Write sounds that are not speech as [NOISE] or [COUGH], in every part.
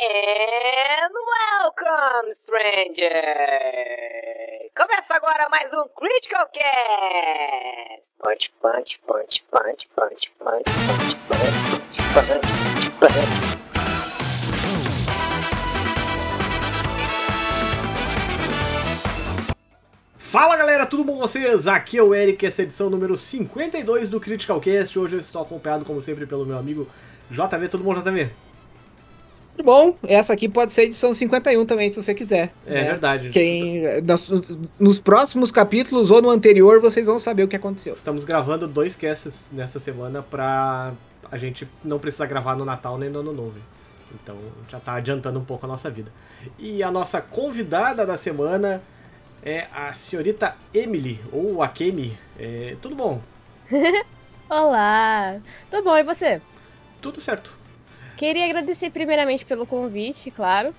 And welcome, stranger! Começa agora mais um Critical Cast! Punch, punch, punch, punch, punch, punch, punch, punch, punch, punch. Fala galera, tudo bom com vocês? Aqui é o Eric, essa é a edição número 52 do Critical Cast. Hoje eu estou acompanhado, como sempre, pelo meu amigo JV. Tudo bom, JV? Bom, essa aqui pode ser edição 51 também, se você quiser. É né? verdade. Quem, nos, nos próximos capítulos ou no anterior, vocês vão saber o que aconteceu. Estamos gravando dois casts nessa semana pra a gente não precisar gravar no Natal nem no Ano Novo. Então já tá adiantando um pouco a nossa vida. E a nossa convidada da semana é a senhorita Emily, ou Akemi. É, tudo bom? [LAUGHS] Olá! Tudo bom, e você? Tudo certo. Queria agradecer primeiramente pelo convite, claro.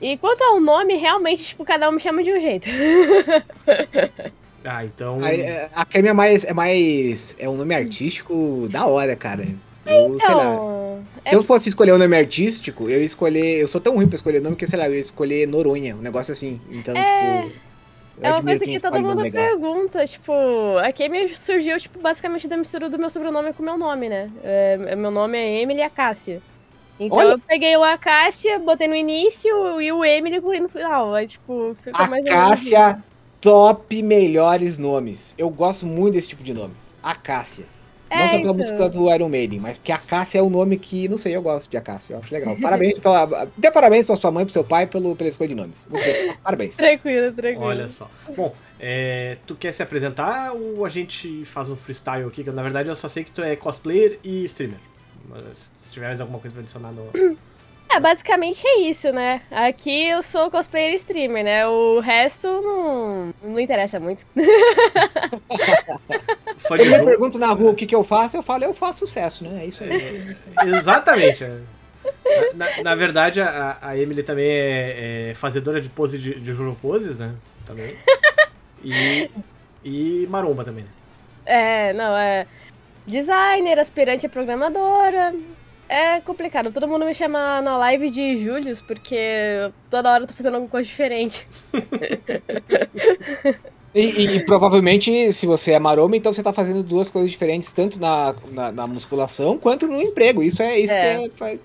E quanto ao nome, realmente, tipo, cada um me chama de um jeito. Ah, então. A, a Kemi é mais, é mais. É um nome artístico da hora, cara. Eu, sei lá. Então, Se eu fosse escolher um nome artístico, eu ia escolher. Eu sou tão ruim pra escolher nome que, sei lá, eu ia escolher Noronha, um negócio assim. Então, É, tipo. é uma coisa que todo mundo legal. pergunta, tipo, a Kemi surgiu, tipo, basicamente da mistura do meu sobrenome com o meu nome, né? É, meu nome é Emily Acácia. Então Olha! eu peguei o Acácia, botei no início e o Emily no final. Aí, tipo, ficou mais ou menos isso. Acácia, top melhores nomes. Eu gosto muito desse tipo de nome. Acácia. Não É, só pela então. música do Iron Maiden, mas porque Acácia é um nome que, não sei, eu gosto de Acácia, eu acho legal. Parabéns pela. Dê parabéns pra sua mãe, pro seu pai, pelo, pela escolha de nomes. Parabéns. Tranquilo, tranquilo. Olha só. Bom, é, tu quer se apresentar ou a gente faz um freestyle aqui? Que na verdade eu só sei que tu é cosplayer e streamer. Se tiver mais alguma coisa pra adicionar no. É, basicamente é isso, né? Aqui eu sou cosplayer streamer, né? O resto não, não interessa muito. [LAUGHS] Eu me pergunto na rua o que, que eu faço, eu falo, eu faço sucesso, né? É isso aí. Exatamente. é. Na, na verdade, a, a Emily também é, é fazedora de pose de, de juro poses, né? Também. E, e maromba também, né? É, não, é designer, aspirante a programadora. É complicado. Todo mundo me chama na live de Július, porque toda hora eu tô fazendo alguma coisa diferente. E, [LAUGHS] e- e provavelmente, se você é maroma, então você tá fazendo duas coisas diferentes, tanto na, na, na musculação quanto no emprego. Isso é isso É. que é,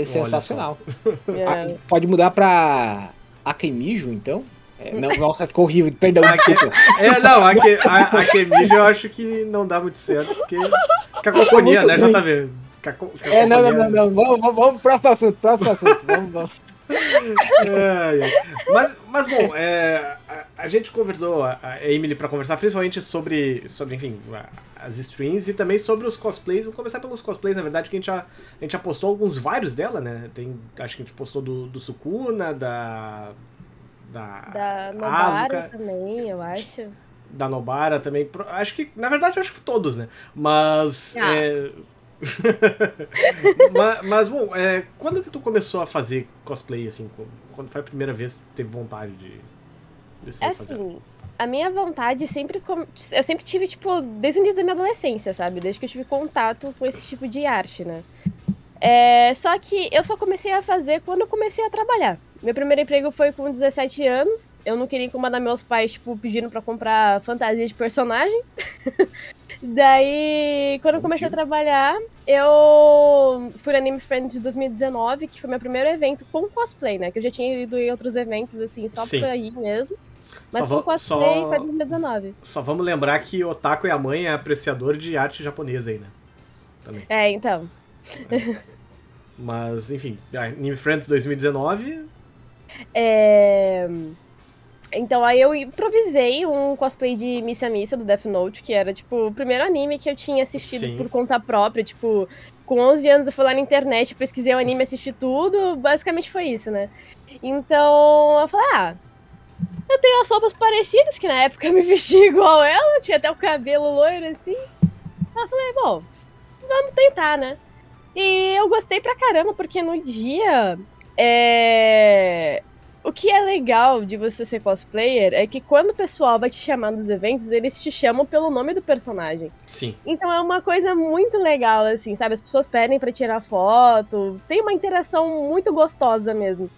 é sensacional. [LAUGHS] É. Ah, pode mudar pra Akemijo, então? É, não, nossa, ficou horrível. Perdão, desculpa. É, não, a, que, a, a Kemija eu acho que não dá muito certo, porque. Cacofonia, né, muito JV? Caco, É, não, não, não, não. Vamos, vamos, vamos, próximo assunto, próximo assunto. Vamos, vamos. Ai, ai. Mas, mas bom, é, a, a gente convidou a, a Emily pra conversar principalmente sobre, sobre enfim, as streams e também sobre os cosplays. Vamos começar pelos cosplays, na verdade, que a gente já, a gente já postou alguns vários dela, né? Tem, acho que a gente postou do, do Sukuna, da. Da, Da Nobara Asuka, também, eu acho. da Nobara também. Acho que, na verdade, acho que todos, né? Mas. Ah. é, [LAUGHS] mas, mas, bom, é, quando que tu começou a fazer cosplay, assim? Quando- foi a primeira vez que tu teve vontade de, de ser É fazer? assim, a minha vontade sempre. Eu sempre tive, tipo, desde o início da minha adolescência, sabe? Desde que eu tive contato com esse tipo de arte, né? É, só que eu só comecei a fazer quando eu comecei a trabalhar. Meu primeiro emprego foi com 17 anos. Eu não queria incomodar meus pais, tipo, pedindo pra comprar fantasia de personagem. [LAUGHS] Daí, quando eu comecei a trabalhar, eu fui no Anime Friends de 2019, que foi meu primeiro evento com cosplay, né? Que eu já tinha ido em outros eventos, assim, só Sim. pra ir mesmo. Mas Só com cosplay só- foi 2019. Só vamos lembrar que Otaku e a mãe é apreciador de arte japonesa aí, né? Também. É, então. Mas, enfim, Anime Friends 2019. É... Então aí eu improvisei um cosplay de Missa Missa do Death Note, que era, tipo, o primeiro anime que eu tinha assistido Sim. por conta própria. Tipo, com 11 anos eu fui lá na internet, pesquisei o anime, assisti tudo. Basicamente foi isso, né? Então eu falei, ah, eu tenho as roupas parecidas, que na época eu me vestia [LAUGHS] igual ela, tinha até o cabelo loiro assim. Eu falei, bom, vamos tentar, né? E eu gostei pra caramba, porque no dia. É... O que é legal de você ser cosplayer é que quando o pessoal vai te chamar nos eventos, eles te chamam pelo nome do personagem. Sim. Então é uma coisa muito legal, assim, sabe? As pessoas pedem pra tirar foto, tem uma interação muito gostosa mesmo.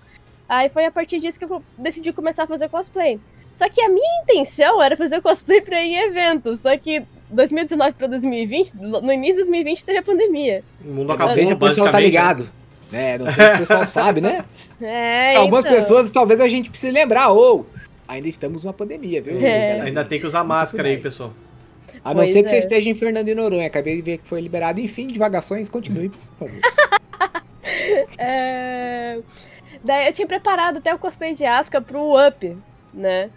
Aí foi a partir disso que eu decidi começar a fazer cosplay. Só que a minha intenção era fazer cosplay pra ir em eventos, só que 2019 pra 2020, no início de 2020 teve a pandemia. O mundo acabou, o pessoal tá basicamente, ligado. Né? Não sei se o pessoal sabe, né? [LAUGHS] É, Algumas então. pessoas talvez a gente precise lembrar, ou ainda estamos numa pandemia, viu? É. Ainda tem que usar máscara aí, pessoal. A não Pois ser que você é. esteja em Fernando de Noronha. Acabei de ver que foi liberado. Enfim, divagações, continue, por favor. [LAUGHS] É... Daí eu tinha preparado até o cosplay de Asuka pro Up, né?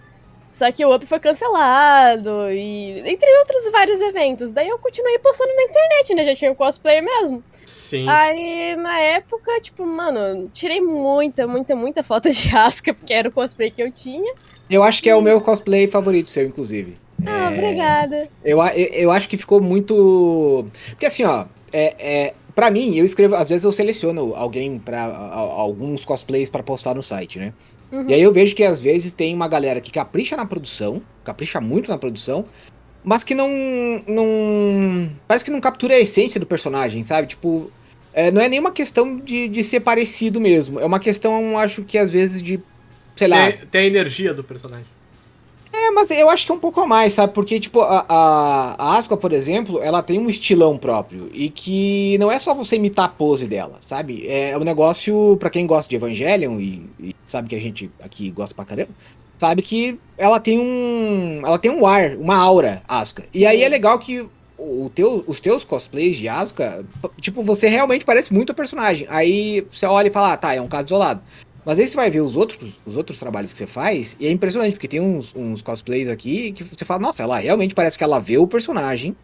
Só que o Up foi cancelado e entre outros vários eventos. Daí eu continuei postando na internet, né? Já tinha o cosplay mesmo. Sim. Aí na época, tipo, mano, tirei muita, muita, muita foto de Asuka, porque era o cosplay que eu tinha. Eu acho que é o meu cosplay favorito seu, inclusive. Ah, É, obrigada. Eu, a- eu, eu acho que ficou muito. Porque assim, ó, é, é, pra mim, eu escrevo, às vezes eu seleciono alguém para alguns cosplays pra postar no site, né? Uhum. E aí eu vejo que às vezes tem uma galera que capricha na produção, capricha muito na produção, mas que não. não parece que não captura a essência do personagem, sabe? Tipo, é, não é nenhuma questão de, de ser parecido mesmo. É uma questão, acho que às vezes de. Sei lá. Tem, tem a energia do personagem. É, mas eu acho que é um pouco a mais, sabe? Porque, tipo, a, a, por exemplo, ela tem um estilão próprio. E que não é só você imitar a pose dela, sabe? É um negócio, pra quem gosta de Evangelion, e, e sabe que a gente aqui gosta pra caramba, sabe que ela tem um. Ela tem um ar, uma aura, Asuka. E aí é legal que o teu, os teus cosplays de Asuka, tipo, você realmente parece muito o personagem. Aí você olha e fala, ah, tá, é um caso isolado. Mas aí você vai ver os outros, os outros trabalhos que você faz, e é impressionante, porque tem uns, uns cosplays aqui que você fala, nossa, ela realmente parece que ela vê o personagem,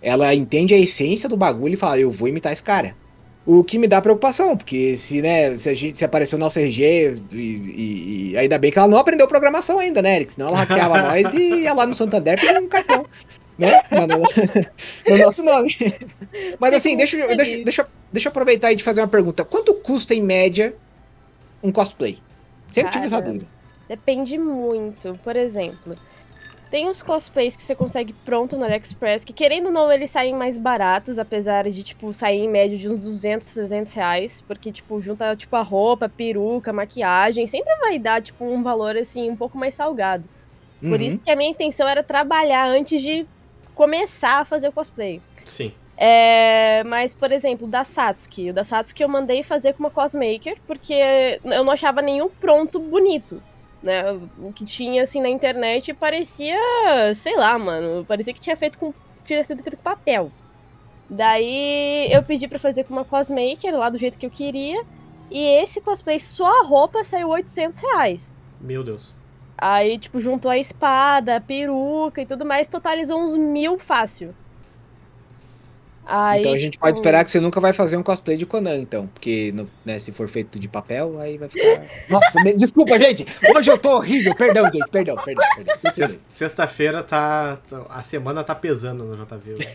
ela entende a essência do bagulho e fala, eu vou imitar esse cara. O que me dá preocupação, porque se, né, se, a gente, se apareceu no nosso RG, e, e- e ainda bem que ela não aprendeu programação ainda, né, Eric? Senão ela hackeava [LAUGHS] nós e ia lá no Santander pedir um cartão, né? No, no- [LAUGHS] no nosso nome. Mas assim, deixa, eu- deixa, deixa, deixa eu aproveitar aí de fazer uma pergunta. Quanto custa, em média, um cosplay? Sempre tive essa Cara, dúvida. Depende muito. Por exemplo, tem os cosplays que você consegue pronto no AliExpress, que querendo ou não, eles saem mais baratos, apesar de, tipo, sair em média de uns 200, 300 reais, porque, tipo, junta, tipo, a roupa, a peruca, maquiagem, sempre vai dar, tipo, um valor, assim, um pouco mais salgado. Por Uhum. isso que a minha intenção era trabalhar antes de começar a fazer o cosplay. Sim. É, mas, por exemplo, da Satsuki. O da Satsuki eu mandei fazer com uma cosmaker, porque eu não achava nenhum pronto bonito. Né? O que tinha assim na internet parecia, sei lá, mano, parecia que tinha feito com tinha sido feito com papel. Daí eu pedi pra fazer com uma cosmaker lá do jeito que eu queria, e esse cosplay só a roupa saiu 800 reais. Meu Deus. Aí, tipo, juntou a espada, a peruca e tudo mais, totalizou uns mil fácil. Aí, então a gente tipo, pode esperar que você nunca vai fazer um cosplay de Conan, então. Porque no- né, se for feito de papel, aí vai ficar. [LAUGHS] Nossa, me- desculpa, gente! Hoje eu tô horrível, perdão, gente, perdão, perdão, perdão. Sexta-feira tá. A semana tá pesando no JV.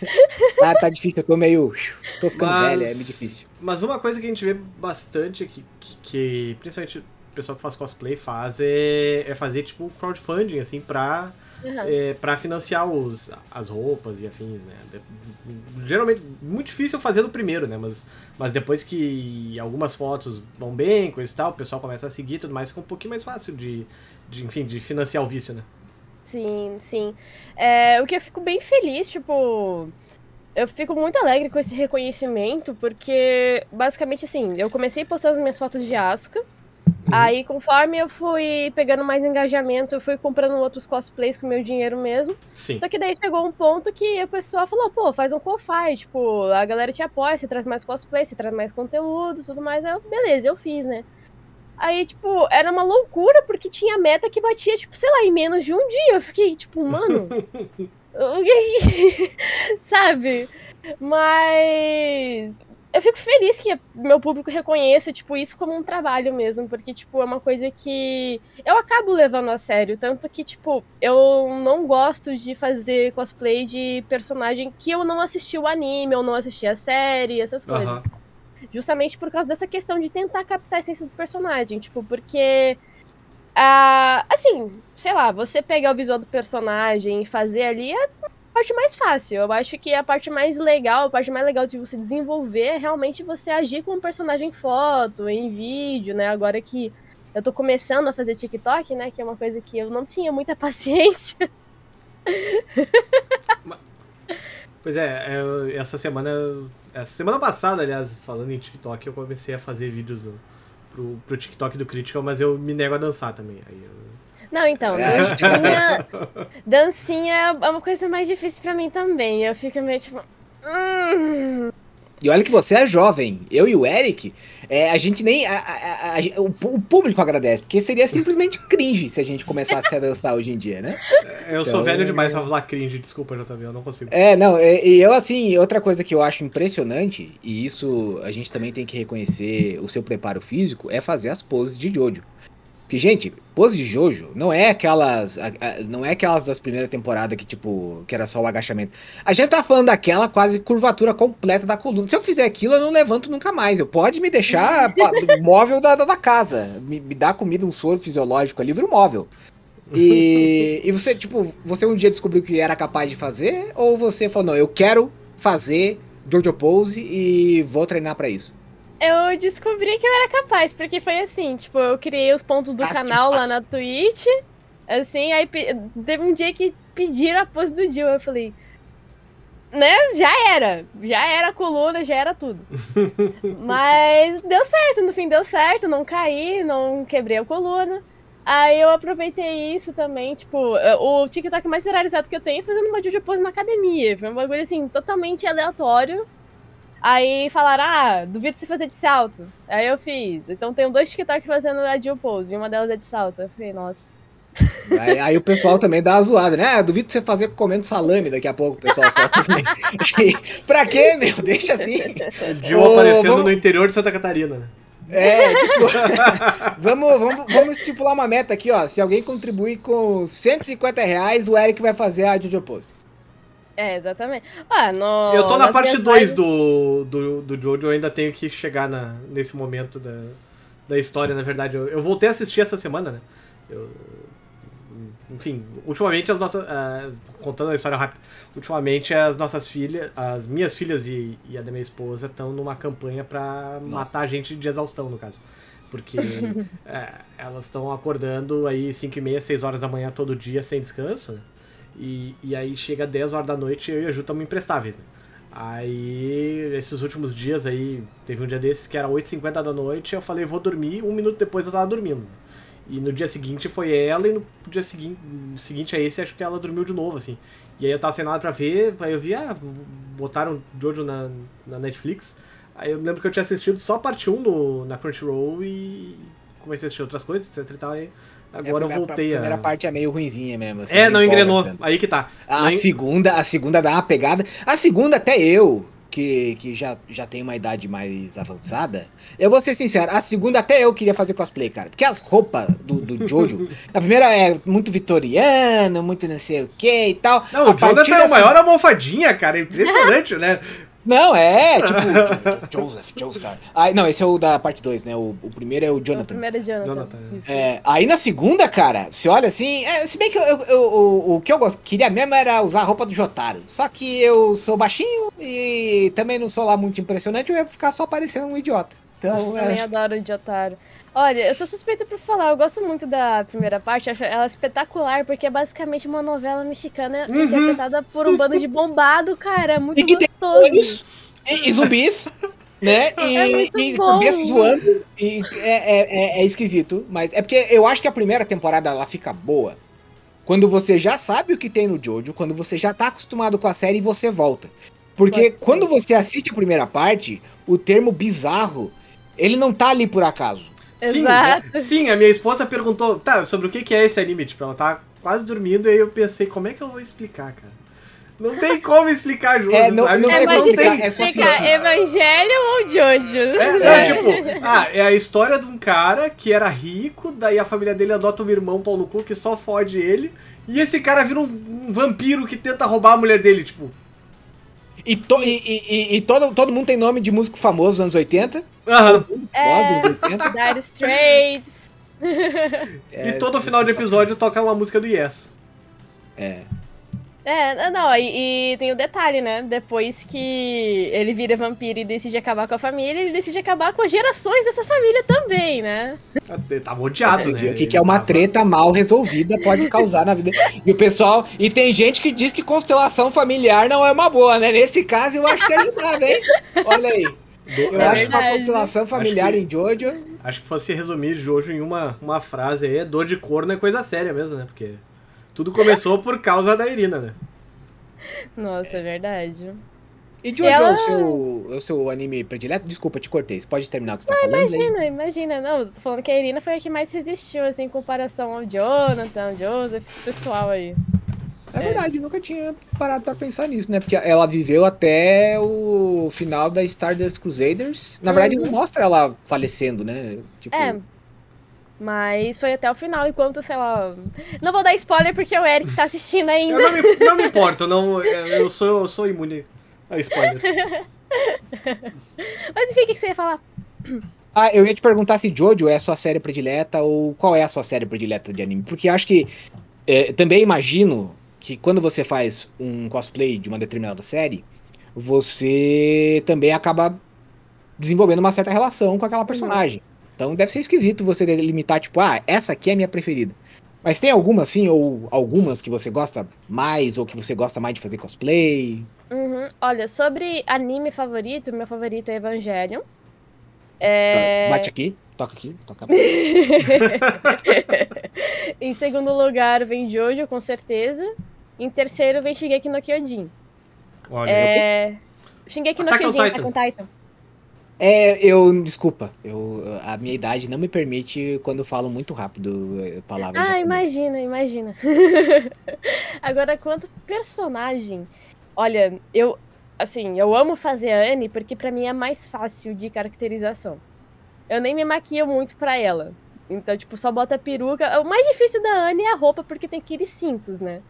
Ah, tá difícil, eu tô meio. Tô ficando Mas- velha, é meio difícil. Mas uma coisa que a gente vê bastante que, que, que principalmente o pessoal que faz cosplay faz é, é fazer tipo crowdfunding, assim, pra, aham. é, pra financiar os, as roupas e afins, né? De- geralmente, muito difícil fazer no primeiro, né? Mas, mas depois que algumas fotos vão bem, coisa e tal, o pessoal começa a seguir e tudo mais, fica um pouquinho mais fácil de, de enfim, de financiar o vício, né? Sim, sim. É, o que eu fico bem feliz, tipo. Eu fico muito alegre com esse reconhecimento, porque basicamente assim, eu comecei postando as minhas fotos de Asuka. Aí, conforme eu fui pegando mais engajamento, eu fui comprando outros cosplays com meu dinheiro mesmo. Sim. Só que daí chegou um ponto que a pessoa falou, pô, faz um co-fi, tipo, a galera te apoia, você traz mais cosplay, você traz mais conteúdo, tudo mais. Aí eu, beleza, eu fiz, né? Aí, tipo, era uma loucura, porque tinha meta que batia, tipo, sei lá, em menos de um dia. Eu fiquei, tipo, mano. [LAUGHS] [LAUGHS] Sabe? Mas. Eu fico feliz que meu público reconheça, tipo, isso como um trabalho mesmo, porque, tipo, é uma coisa que eu acabo levando a sério. Tanto que, tipo, eu não gosto de fazer cosplay de personagem que eu não assisti o anime, eu não assisti a série, essas coisas. Justamente por causa dessa questão de tentar captar a essência do personagem, tipo, porque ah, assim, sei lá, você pegar o visual do personagem e fazer ali é parte mais fácil. Eu acho que a parte mais legal, a parte mais legal de você desenvolver é realmente você agir com o personagem em foto, em vídeo, né? Agora que eu tô começando a fazer TikTok, né? Que é uma coisa que eu não tinha muita [LAUGHS] paciência. Pois é, é, essa semana. Essa semana passada, aliás, falando em TikTok, eu comecei a fazer vídeos no, pro, pro TikTok do Critical, mas eu me nego a dançar também. Aí eu... Não, então, É. dancinha, [LAUGHS] dancinha é uma coisa mais difícil pra mim também. Eu fico meio tipo. "Hum". E olha que você é jovem. Eu e o Eric, é, a gente nem. a- a- a- o, o público agradece, porque seria simplesmente cringe se a gente começasse a dançar hoje em dia, né? Eu sou Então, velho demais pra falar cringe, desculpa, JV, eu não consigo. É, não, e e eu assim, outra coisa que eu acho impressionante, e isso a gente também tem que reconhecer o seu preparo físico, é fazer as poses de Jojo. Porque, gente, pose de Jojo não é aquelas. não é aquelas das primeiras temporadas que, tipo, que era só o agachamento. A gente tá falando daquela quase curvatura completa da coluna. Se eu fizer aquilo, eu não levanto nunca mais. Eu pode me deixar [LAUGHS] móvel da, da, casa. Me, me dá comida, um soro fisiológico ali, vira um móvel. E, e você, tipo, você um dia descobriu que era capaz de fazer? Ou você falou, não, eu quero fazer Jojo Pose e vou treinar pra isso? Eu descobri que eu era capaz, porque foi assim, tipo, eu criei os pontos do Ah, que canal lá na Twitch, assim, aí teve um dia que pediram a pose do Jill, eu falei, né, já era, já era a coluna, já era tudo. [LAUGHS] Mas deu certo, no fim deu certo, não caí, não quebrei a coluna. Aí eu aproveitei isso também, tipo, o TikTok mais viralizado que eu tenho é fazendo uma Jojo Pose na academia. Foi um bagulho assim, totalmente aleatório. Aí falaram, ah, duvido você fazer de salto. Aí eu fiz. Então tem dois TikTok fazendo a Jill Pose, e uma delas é de salto. Eu falei, nossa. Aí, aí o pessoal também dá uma zoada, né? Ah, duvido você fazer comendo salame daqui a pouco, o pessoal solta assim. [LAUGHS] E pra quê, meu? Deixa assim. O Jill Ô, aparecendo vamos- no interior de Santa Catarina. né? É, tipo, [LAUGHS] vamos, vamos, vamos estipular uma meta aqui, ó. Se alguém contribuir com 150 reais, o Eric vai fazer a Jojo Pose. É, exatamente. Ah, no, Eu tô na parte minhas 2 lives- do, do, do Jojo, eu ainda tenho que chegar na, nesse momento da, da história, na verdade. Eu, eu voltei a assistir essa semana, né? Eu- enfim, ultimamente as nossas. ah, contando a história rápida, ultimamente as nossas filhas, as minhas filhas e, e a da minha esposa estão numa campanha pra matar a gente de exaustão, no caso. Porque [LAUGHS] é, elas estão acordando aí 5 e meia, 6 horas da manhã todo dia sem descanso, né? E, e aí chega 10 horas da noite e eu e a Ju estamos imprestáveis, né? Aí, esses últimos dias aí, teve um dia desses que era 8h50 da noite, eu falei, vou dormir, um minuto depois eu tava dormindo. E no dia seguinte foi ela, e no dia seguinte, seguinte a esse, acho que ela dormiu de novo, assim. E aí eu tava sem nada pra ver, aí eu vi, ah, botaram Jojo na, na Netflix. Aí eu lembro que eu tinha assistido só a parte 1 no, na Crunchyroll e comecei a assistir outras coisas, etc e tal. Aí agora eu É, a, voltei a a... primeira parte é meio ruinzinha mesmo. assim, É, não engrenou. tanto. Aí que tá. A Não segunda, a segunda dá uma pegada. A segunda, até eu, que, que já, já tenho uma idade mais avançada, eu vou ser sincero, a segunda até eu queria fazer cosplay, cara. Porque as roupas do, do [LAUGHS] Jojo, a primeira é muito vitoriano, muito não sei o que e tal. Não, A o Jonathan partir é o maior almofadinha, cara. É impressionante, né? Não, é, [LAUGHS] tipo, Jo- Jo- Joseph, Joestar. Aí, não, esse é o da parte 2, né? O, o primeiro é o O Jonathan. primeiro é Jonathan. Jonathan, Isso. É, aí na segunda, cara, você olha assim, é, se bem que eu, eu- eu- o, o que eu gost- queria mesmo era usar a roupa do Jotaro. Só que eu sou baixinho e também não sou lá muito impressionante, eu ia ficar só parecendo um idiota. Então, Eu também é, adoro o de Otário. Olha, eu sou suspeita pra falar, eu gosto muito da primeira parte, acho ela espetacular, porque é basicamente uma novela mexicana interpretada por um bando de bombado, cara, é muito E que gostoso. e, e zumbis, né? [LAUGHS] E, É muito e bom. cabeças voando. E é, é- é- é esquisito, mas é porque eu acho que a primeira temporada ela fica boa quando você já sabe o que tem no Jojo, quando você já tá acostumado com a série e você volta. Porque quando você assiste a primeira parte, o termo bizarro, ele não tá ali por acaso. Sim, Exato. né? sim, a minha esposa perguntou, tá, sobre o que que é esse anime? Tipo, ela tá quase dormindo e aí eu pensei, como é que eu vou explicar, cara? Não tem [LAUGHS] como explicar junto, É, não- sabe? não É tem como é só explicar. Evangelho ou Jojo? É, não, tipo, ah, é a história de um cara que era rico, daí a família dele adota um irmão pau no cu que só fode ele, e esse cara vira um, um vampiro que tenta roubar a mulher dele, tipo. E, to- e- e- e- e todo, todo mundo tem nome de músico famoso dos anos 80. Aham. Famoso É. dos 80. Dire Straits. É, e todo é final de episódio toca uma música do Yes. É. É, não, e, e tem o detalhe, né? Depois que ele vira vampiro e decide acabar com a família, ele decide acabar com as gerações dessa família também, né? Ele tava odiado, né? O que, que é uma tava- treta mal resolvida pode causar na vida. E o pessoal. E tem gente que diz que constelação familiar não é uma boa, né? Nesse caso, eu acho que ajudava, hein? Olha aí. Eu É acho que uma constelação familiar que- em Jojo. Acho que fosse resumir Jojo em uma, uma frase aí, dor de corno é coisa séria mesmo, né? Porque tudo começou por causa da Irina, né? Nossa, é verdade. E Jojo ela- é, o seu, é o seu anime predileto? Desculpa, te cortei. Você pode terminar o que você tá falando? aí? Imagina, imagina. Não, tô falando que a Irina foi a que mais resistiu, assim, em comparação ao Jonathan, ao Joseph, esse pessoal aí. É verdade, eu nunca tinha parado pra pensar nisso, né? Porque ela viveu até o final da Stardust Crusaders. Na verdade, Uhum. não mostra ela falecendo, né? Tipo, É. Mas foi até o final, enquanto, sei lá. Não vou dar spoiler porque o Eric tá assistindo Eu ainda. não me, não me [LAUGHS] importo, não, eu, sou, eu sou imune a spoilers. [LAUGHS] Mas enfim, o que você ia falar? Ah, eu ia te perguntar se Jojo é a sua série predileta ou qual é a sua série predileta de anime. Porque eu acho que. é, também imagino que quando você faz um cosplay de uma determinada série, você também acaba desenvolvendo uma certa relação com aquela personagem. Então deve ser esquisito você delimitar, tipo, ah, essa aqui é a minha preferida. Mas tem alguma assim, ou algumas que você gosta mais, ou que você gosta mais de fazer cosplay? Uhum. Olha, sobre anime favorito, meu favorito é Evangelion. É... Bate aqui, toca aqui, toca. [LAUGHS] em segundo lugar vem Jojo, com certeza. Em terceiro vem Shingeki no Kyojin. Olha, É... Shingeki no Kyojin, Titan. Attack on Titan. É, eu. Desculpa, eu, a minha idade não me permite quando eu falo muito rápido eh, palavras. Ah, imagina, imagina. [LAUGHS] Agora, quanto personagem. Olha, eu. Assim, eu amo fazer a Anne porque pra mim é mais fácil de caracterização. Eu nem me maquio muito pra ela. Então, tipo, só bota a peruca. O mais difícil da Anne é a roupa, porque tem aqueles cintos, né?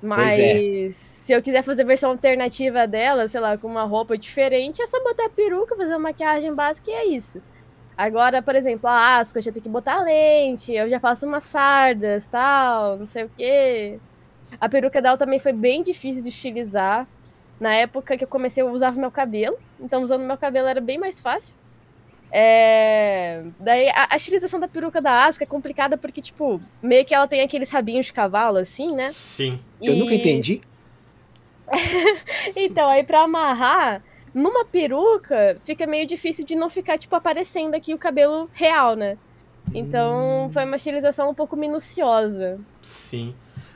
Mas é. se eu quiser fazer versão alternativa dela, sei lá, com uma roupa diferente, é só botar peruca, fazer uma maquiagem básica e é isso. Agora, por exemplo, a Asco, eu já tenho que botar lente, eu já faço umas sardas, tal, não sei o quê. A peruca dela também foi bem difícil de estilizar. Na época que eu comecei, eu usava meu cabelo, então usando meu cabelo era bem mais fácil. É... Daí a, a estilização da peruca da Asco é complicada porque, tipo, meio que ela tem aqueles rabinhos de cavalo, assim, né? sim. Eu nunca E- entendi. [LAUGHS] Então, aí pra amarrar, numa peruca, fica meio difícil de não ficar, tipo, aparecendo aqui o cabelo real, né? Então, foi uma estilização um pouco minuciosa. Sim.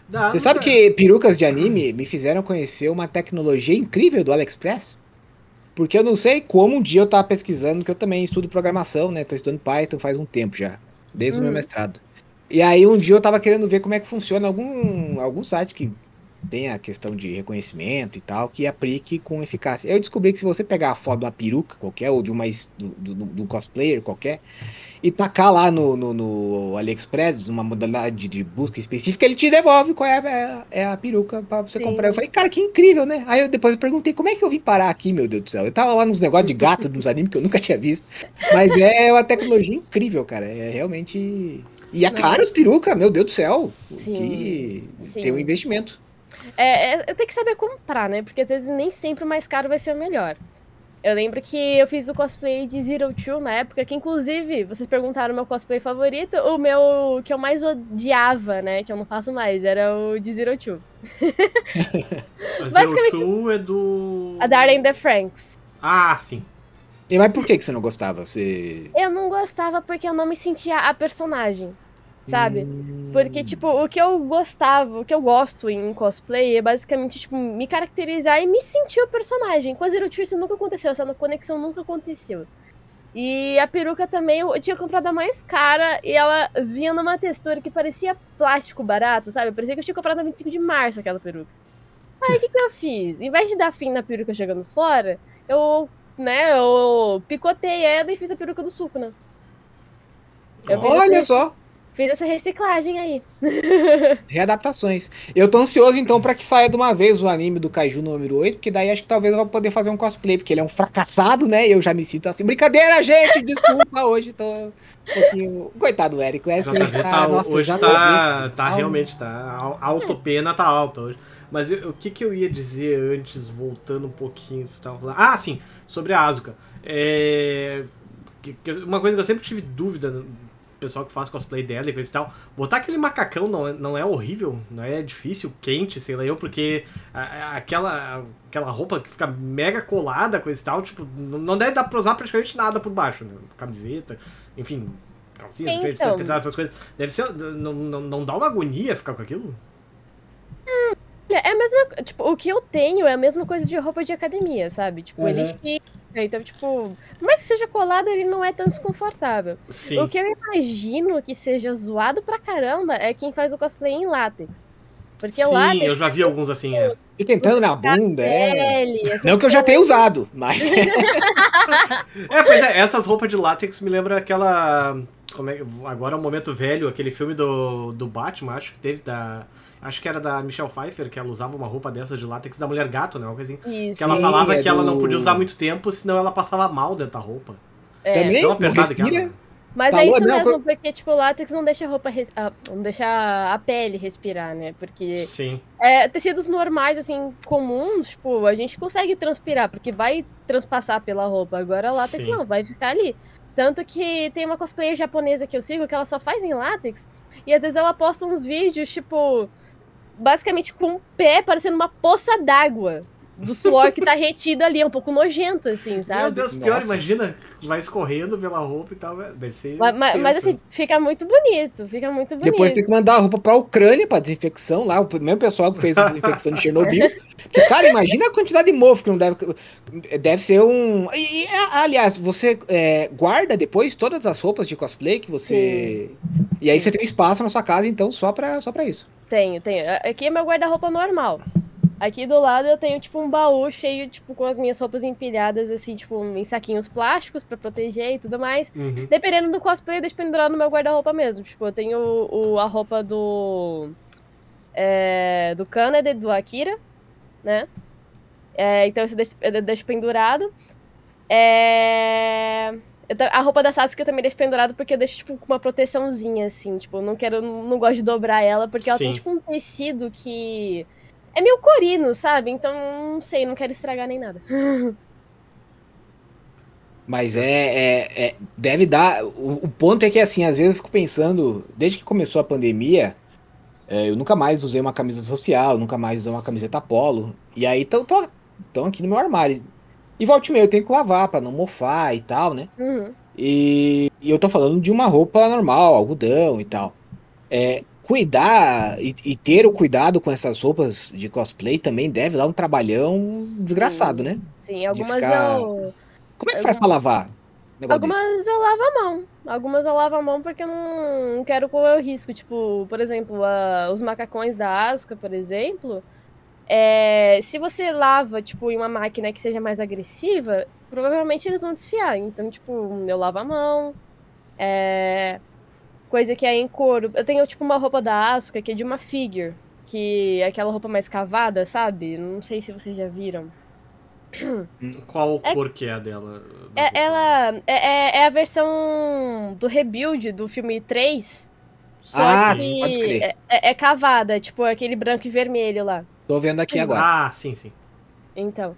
Dá, Você sabe que perucas de anime me fizeram conhecer uma tecnologia incrível do AliExpress? Porque eu não sei como um dia eu tava pesquisando, que eu também estudo programação, né? Tô estudando Python faz um tempo já, desde o meu Uhum. mestrado. E aí um dia eu tava querendo ver como é que funciona algum, algum site que tem a questão de reconhecimento e tal, que aplique com eficácia. Eu descobri que se você pegar a foto de uma peruca qualquer, ou de uma do, do, do cosplayer qualquer, e tacar lá no, no, no AliExpress, uma modalidade de busca específica, ele te devolve qual é a, é a peruca pra você Sim. comprar. Eu falei, cara, que incrível, né? Aí eu depois eu perguntei, como é que eu vim parar aqui, meu Deus do céu? Eu tava lá nos negócios de gato, nos animes que eu nunca tinha visto. Mas é uma tecnologia incrível, cara. É realmente. E é Não. caro as perucas, meu Deus do céu. Sim, Que sim. tem um investimento. É, é, tem que saber comprar, né? Porque às vezes nem sempre o mais caro vai ser o melhor. Eu lembro que eu fiz o cosplay de Zero Two na época, que inclusive, vocês perguntaram o meu cosplay favorito, o meu que eu mais odiava, né? Que eu não faço mais, era o de Zero Two. [LAUGHS] A Zero basicamente- Two é do. A Darling the Franks. Ah, sim. E mas por que, que você não gostava? Você. Eu não gostava porque eu não me sentia a personagem, sabe? Hum. Porque, tipo, o que eu gostava, o que eu gosto em cosplay é basicamente, tipo, me caracterizar e me sentir o personagem. Com a Zero Two isso nunca aconteceu, essa conexão nunca aconteceu. E a peruca também, eu tinha comprado a mais cara e ela vinha numa textura que parecia plástico barato, sabe? Parecia que eu tinha comprado na 25 de março aquela peruca. Aí o que, que eu fiz? Em vez de dar fim na peruca jogando fora, eu, né, eu picotei ela e fiz a peruca do suco, né? Olha só. Fiz essa reciclagem aí. [LAUGHS] Readaptações. Eu tô ansioso então pra que saia de uma vez o anime do Kaiju número 8, porque daí acho que talvez eu vou poder fazer um cosplay, porque ele é um fracassado, né? E eu já me sinto assim. Brincadeira, gente! Desculpa, [LAUGHS] hoje tô um pouquinho. Coitado do Eric. O Eric hoje tá. tá, nossa, hoje já tá, tá vendo. realmente, tá. Autopena tá alta hoje. Mas eu- o que, que eu ia dizer antes, voltando um pouquinho, você tava falando. Ah, sim, sobre a Asuka. É, uma coisa que eu sempre tive dúvida pessoal que faz cosplay dela e coisa e tal. Botar aquele macacão não é, não é horrível, não é difícil, quente, sei lá eu, porque a- a- aquela, aquela roupa que fica mega colada, coisa e tal, tipo, não não deve dar pra usar praticamente nada por baixo, né? Camiseta, enfim, calcinha, Então. etc, essas coisas. Deve ser. Não, não, não dá uma agonia ficar com aquilo? É a mesma. Tipo, o que eu tenho é a mesma coisa de roupa de academia, sabe? Tipo, Uhum. estica. Então, tipo, por mais que seja colado, ele não é tão desconfortável. Sim. O que eu imagino que seja zoado pra caramba é quem faz o cosplay em látex. Porque Sim, látex eu já vi alguns assim, é. Fica entrando na bunda, é. pele, essas Não que eu já tenha usado, mas. [LAUGHS] É, pois é, essas roupas de látex me lembram aquela. Como é, agora é um momento velho, aquele filme do, do Batman, acho que teve da. Acho que era da Michelle Pfeiffer, que ela usava uma roupa dessas de látex da mulher gato, né? Uma coisa assim. Isso. Que ela Sim, falava é que ela não do- podia usar muito tempo, senão ela passava mal dentro da roupa. É. Também Tão não apertada que ela. Mas Falou é isso mesmo, porque, tipo, o látex não deixa a roupa. res- ah, não deixa a pele respirar, né? Porque Sim. é, tecidos normais, assim, comuns, tipo, a gente consegue transpirar, porque vai transpassar pela roupa. Agora, látex Sim. não, vai ficar ali. Tanto que tem uma cosplayer japonesa que eu sigo que ela só faz em látex. E às vezes ela posta uns vídeos, tipo, basicamente com o pé parecendo uma poça d'água. Do suor que tá retido ali, é um pouco nojento, assim, sabe? Meu Deus, pior, Nossa. imagina, vai escorrendo pela roupa e tal, é, deve ser. Mas, mas- mas, assim, fica muito bonito, fica muito bonito. Depois tem que mandar a roupa pra Ucrânia pra desinfecção lá, o mesmo pessoal que fez a desinfecção de Chernobyl. [LAUGHS] Porque, cara, imagina a quantidade de mofo que não deve. Deve ser um. E, e, aliás, você é, guarda depois todas as roupas de cosplay que você. E aí você tem um espaço na sua casa, então, só pra, só pra isso. Tenho, tenho. Aqui é meu guarda-roupa normal. Aqui do lado eu tenho, tipo, um baú cheio, tipo, com as minhas roupas empilhadas, assim, tipo, em saquinhos plásticos pra proteger e tudo mais. Uhum. Dependendo do cosplay, eu deixo pendurado no meu guarda-roupa mesmo. Tipo, eu tenho o, a roupa do. É, do Kanade, do Akira, né? É, então isso eu deixo, eu deixo pendurado. É, eu a roupa da Sasuke eu também deixo pendurado porque eu deixo, tipo, com uma proteçãozinha, assim. Tipo, eu não quero. Não gosto de dobrar ela, porque ela tem, Sim. tipo, um tecido que. É meio corino, sabe? Então, não sei, não quero estragar nem nada. [LAUGHS] Mas é, é- é- Deve dar. O, o ponto é que, assim, às vezes eu fico pensando, desde que começou a pandemia, é, eu nunca mais usei uma camisa social, nunca mais usei uma camiseta polo. E aí estão aqui no meu armário. E volte e meia eu tenho que lavar pra não mofar e tal, né? Uhum. E, e eu tô falando de uma roupa normal, algodão e tal. É, cuidar e, e ter o cuidado com essas roupas de cosplay também deve dar um trabalhão desgraçado, né? Sim, algumas ficar- eu. Como é que faz pra lavar? um negócio desse? Algumas eu lavo a mão. Algumas eu lavo a mão porque eu não, não quero correr o risco. Tipo, por exemplo, a- os macacões da Asuka, por exemplo. É, se você lava, tipo, em uma máquina que seja mais agressiva, provavelmente eles vão desfiar. Então, tipo, eu lavo a mão. É, coisa que é em couro. Eu tenho, tipo, uma roupa da Asuka que é de uma figure. Que é aquela roupa mais cavada, sabe? Não sei se vocês já viram. Qual É- cor que é a dela? É, ela é, é- é a versão do rebuild do filme 3. Só Ah, que pode crer. é, é- é cavada, tipo aquele branco e vermelho lá. Tô vendo aqui agora. Ah, sim, sim. Então.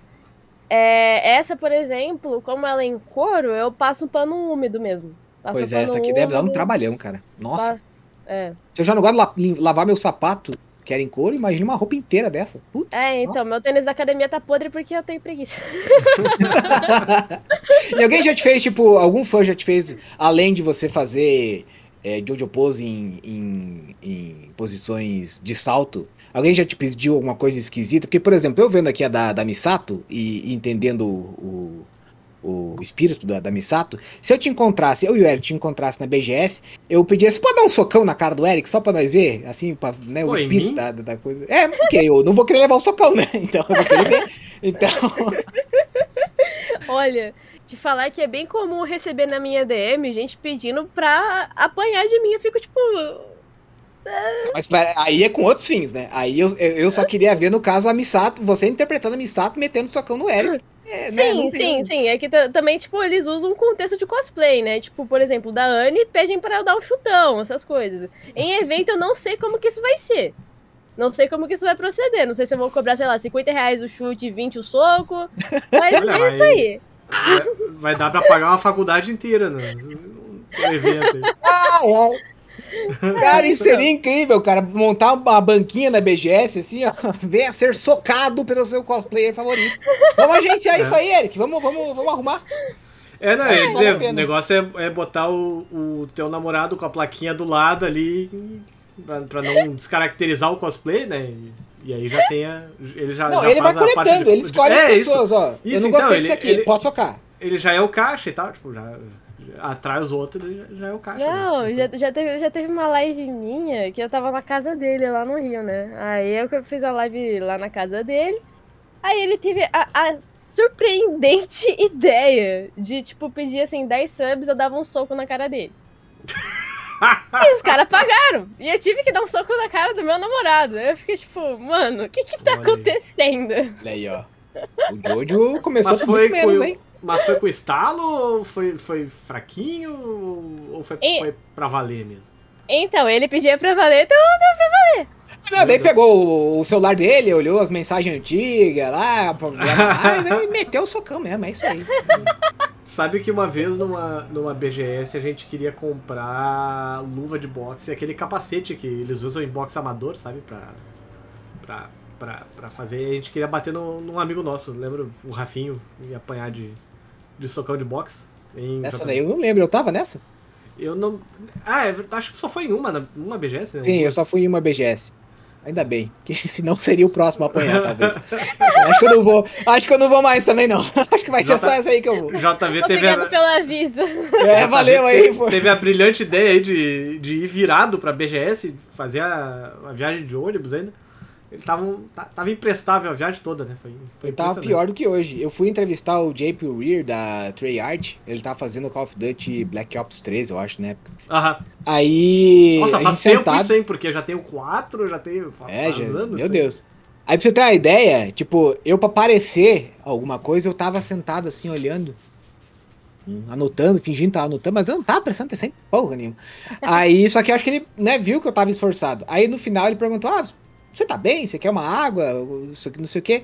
é, essa, por exemplo, como ela é em couro, eu passo um pano úmido mesmo. Passo pois é, essa aqui deve dar um úmido, trabalhão, cara. Nossa. pa- É. Se eu já não gosto de la- lavar meu sapato, que era em couro, imagina uma roupa inteira dessa. Putz, É, então, nossa. meu tênis da academia tá podre porque eu tenho preguiça. [LAUGHS] e alguém já te fez, tipo, algum fã já te fez, além de você fazer é, Jojo Pose em, em, em posições de salto, alguém já te pediu alguma coisa esquisita? Porque, por exemplo, eu vendo aqui a da, da Misato e, e entendendo o, o, o espírito da, da Misato, se eu te encontrasse, eu e o Eric te encontrasse na BGS, eu pedia, você pode dar um socão na cara do Eric, só pra nós ver, assim, pra, né, o Pô, em espírito da, da da coisa. É, porque eu não vou querer levar o socão, né? [LAUGHS] Então eu vou querer ver. Então, [LAUGHS] Olha, te falar que é bem comum receber na minha DM gente pedindo pra apanhar de mim. Eu fico tipo. Mas pera, aí é com outros fins, né? Aí eu, eu eu só queria ver, no caso, a Misato, você interpretando a Misato metendo socão no Eric. É, né, Sim, tem- sim, sim. É que ta- também, tipo, eles usam um contexto de cosplay, né? Tipo, por exemplo, da Anne pedem pra eu dar um chutão, essas coisas. Em evento eu não sei como que isso vai ser. Não sei como que isso vai proceder. Não sei se eu vou cobrar, sei lá, 50 reais o chute e 20 o soco. Mas Olha, é isso aí. Vai dar pra pagar uma faculdade inteira no, no [LAUGHS] evento. aí. Ah, é. [LAUGHS] Cara, isso seria incrível, cara. Montar uma banquinha na BGS, assim, ó. [LAUGHS] Venha ser socado pelo seu cosplayer favorito. Vamos agenciar [LAUGHS] É. isso aí, Eric. Vamos, vamos, vamos arrumar. É, não, vale dizer, a o negócio é, é botar o, o teu namorado com a plaquinha do lado ali pra, pra não descaracterizar o cosplay, né? E, aí já tenha. Ele já, Não, já ele vai a coletando, de- ele escolhe é, as isso. pessoas, ó. eu Isso, não então, gostei disso aqui, ele- pode socar. Ele já é o caixa e tal, tipo, já atrai os outros, ele já, é o caixa. Não, né? já, já, teve, já teve uma live minha que eu tava na casa dele lá no Rio, né? Aí eu fiz a live lá na casa dele. Aí ele teve a, a surpreendente [LAUGHS] ideia de, tipo, pedir assim 10 subs, eu dava um soco na cara dele. [LAUGHS] e os caras pagaram. E eu tive que dar um soco na cara do meu namorado. Eu fiquei tipo, mano, o que que tá Olha acontecendo? Aí, ó. O Jojo começou Mas foi, muito menos, foi, hein? Mas foi com estalo ou foi, foi fraquinho ou foi, E- foi pra valer mesmo? Então, ele pedia pra valer, então Não, daí pegou o- celular dele, olhou as mensagens antigas lá, lá, e meteu o socão mesmo, é isso aí. Sabe que uma vez numa, numa BGS a gente queria comprar luva de boxe, aquele capacete que eles usam em boxe amador, sabe? Pra, pra, pra, pra fazer. E a gente queria bater no, num amigo nosso, lembra? O Rafinho ia apanhar de, de socão de boxe. Em Essa daí eu não lembro, eu tava nessa? Eu não. Ah, é, acho que só foi em uma, uma BGS, né? Sim, eu só fui em uma BGS. Ainda bem, [LAUGHS] que senão seria o próximo a apanhar, talvez. [LAUGHS] acho que eu não vou, acho que eu não vou mais também não. [LAUGHS] Acho que vai ser Já só essa aí que eu vou. JV tô teve a, obrigado pelo aviso. É, valeu aí, teve, pô. teve a brilhante ideia aí de, de ir virado pra BGS, fazer a, a viagem de ônibus ainda. Ele tava, tá- tava imprestável a viagem toda, né? Foi, foi Ele tava pior do que hoje. Eu fui entrevistar o JP Rear da Treyarch. Ele tava fazendo Call of Duty Black Ops 3, eu acho, na época. Aham. Aí. Nossa, faz tempo sentado- isso, hein? Porque já tenho quatro, já tenho. fa- É, já, anos, meu hein? Deus. Aí pra você ter uma ideia, tipo, eu pra parecer alguma coisa, eu tava sentado assim, olhando, anotando, fingindo que tava anotando, mas eu não tava prestando atenção em porra nenhuma. [LAUGHS] Aí, só que eu acho que ele, né, viu que eu tava esforçado. Aí no final ele perguntou, ah, você tá bem? Você quer uma água? Não sei o quê.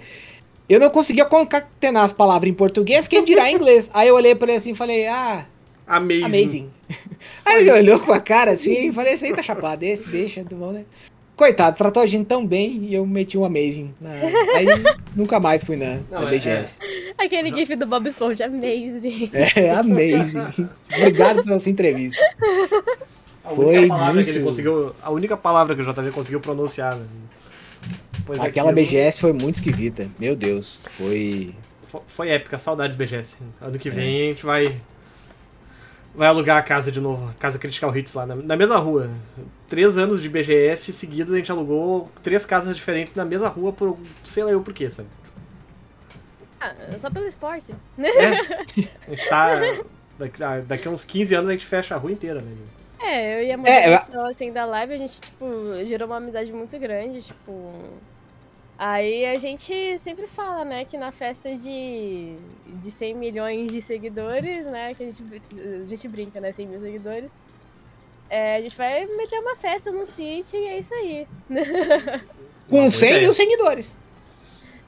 Eu não conseguia concatenar as palavras em português, quem dirá em inglês. Aí eu olhei pra ele assim e falei, ah, Amazing. amazing. [LAUGHS] Aí ele olhou com a cara assim e falei, esse aí tá chapado, esse deixa, do bom, né? Coitado, tratou a gente tão bem e eu meti um amazing. na- Aí nunca mais fui na, Não, na é- BGS. Aquele gif do Bob Esponja, amazing. É, [LAUGHS] amazing. Obrigado pela sua entrevista. A Foi única palavra que ele muito- conseguiu. A única palavra que o JV conseguiu pronunciar. né? Pois é, Aquela aquilo BGS foi muito esquisita. Meu Deus, foi. fo- Foi épica, saudades BGS. Ano que vem a gente vai. Vai alugar a casa de novo, a casa Critical Hits lá, na, na mesma rua. Três anos de BGS seguidos a gente alugou três casas diferentes na mesma rua por sei lá eu por quê, sabe? Ah, só pelo esporte. É, [LAUGHS] a gente tá. Daqui, a- daqui a uns 15 anos a gente fecha a rua inteira, né? É, eu e a É, eu- assim, da live, a gente, tipo, gerou uma amizade muito grande, tipo... Aí a gente sempre fala, né, que na festa de, de 100 milhões de seguidores, né, que a gente, a gente brinca, né, 100 mil seguidores, é, a gente vai meter uma festa num sítio e é isso aí. [LAUGHS] Com Boa 100 ideia. mil seguidores.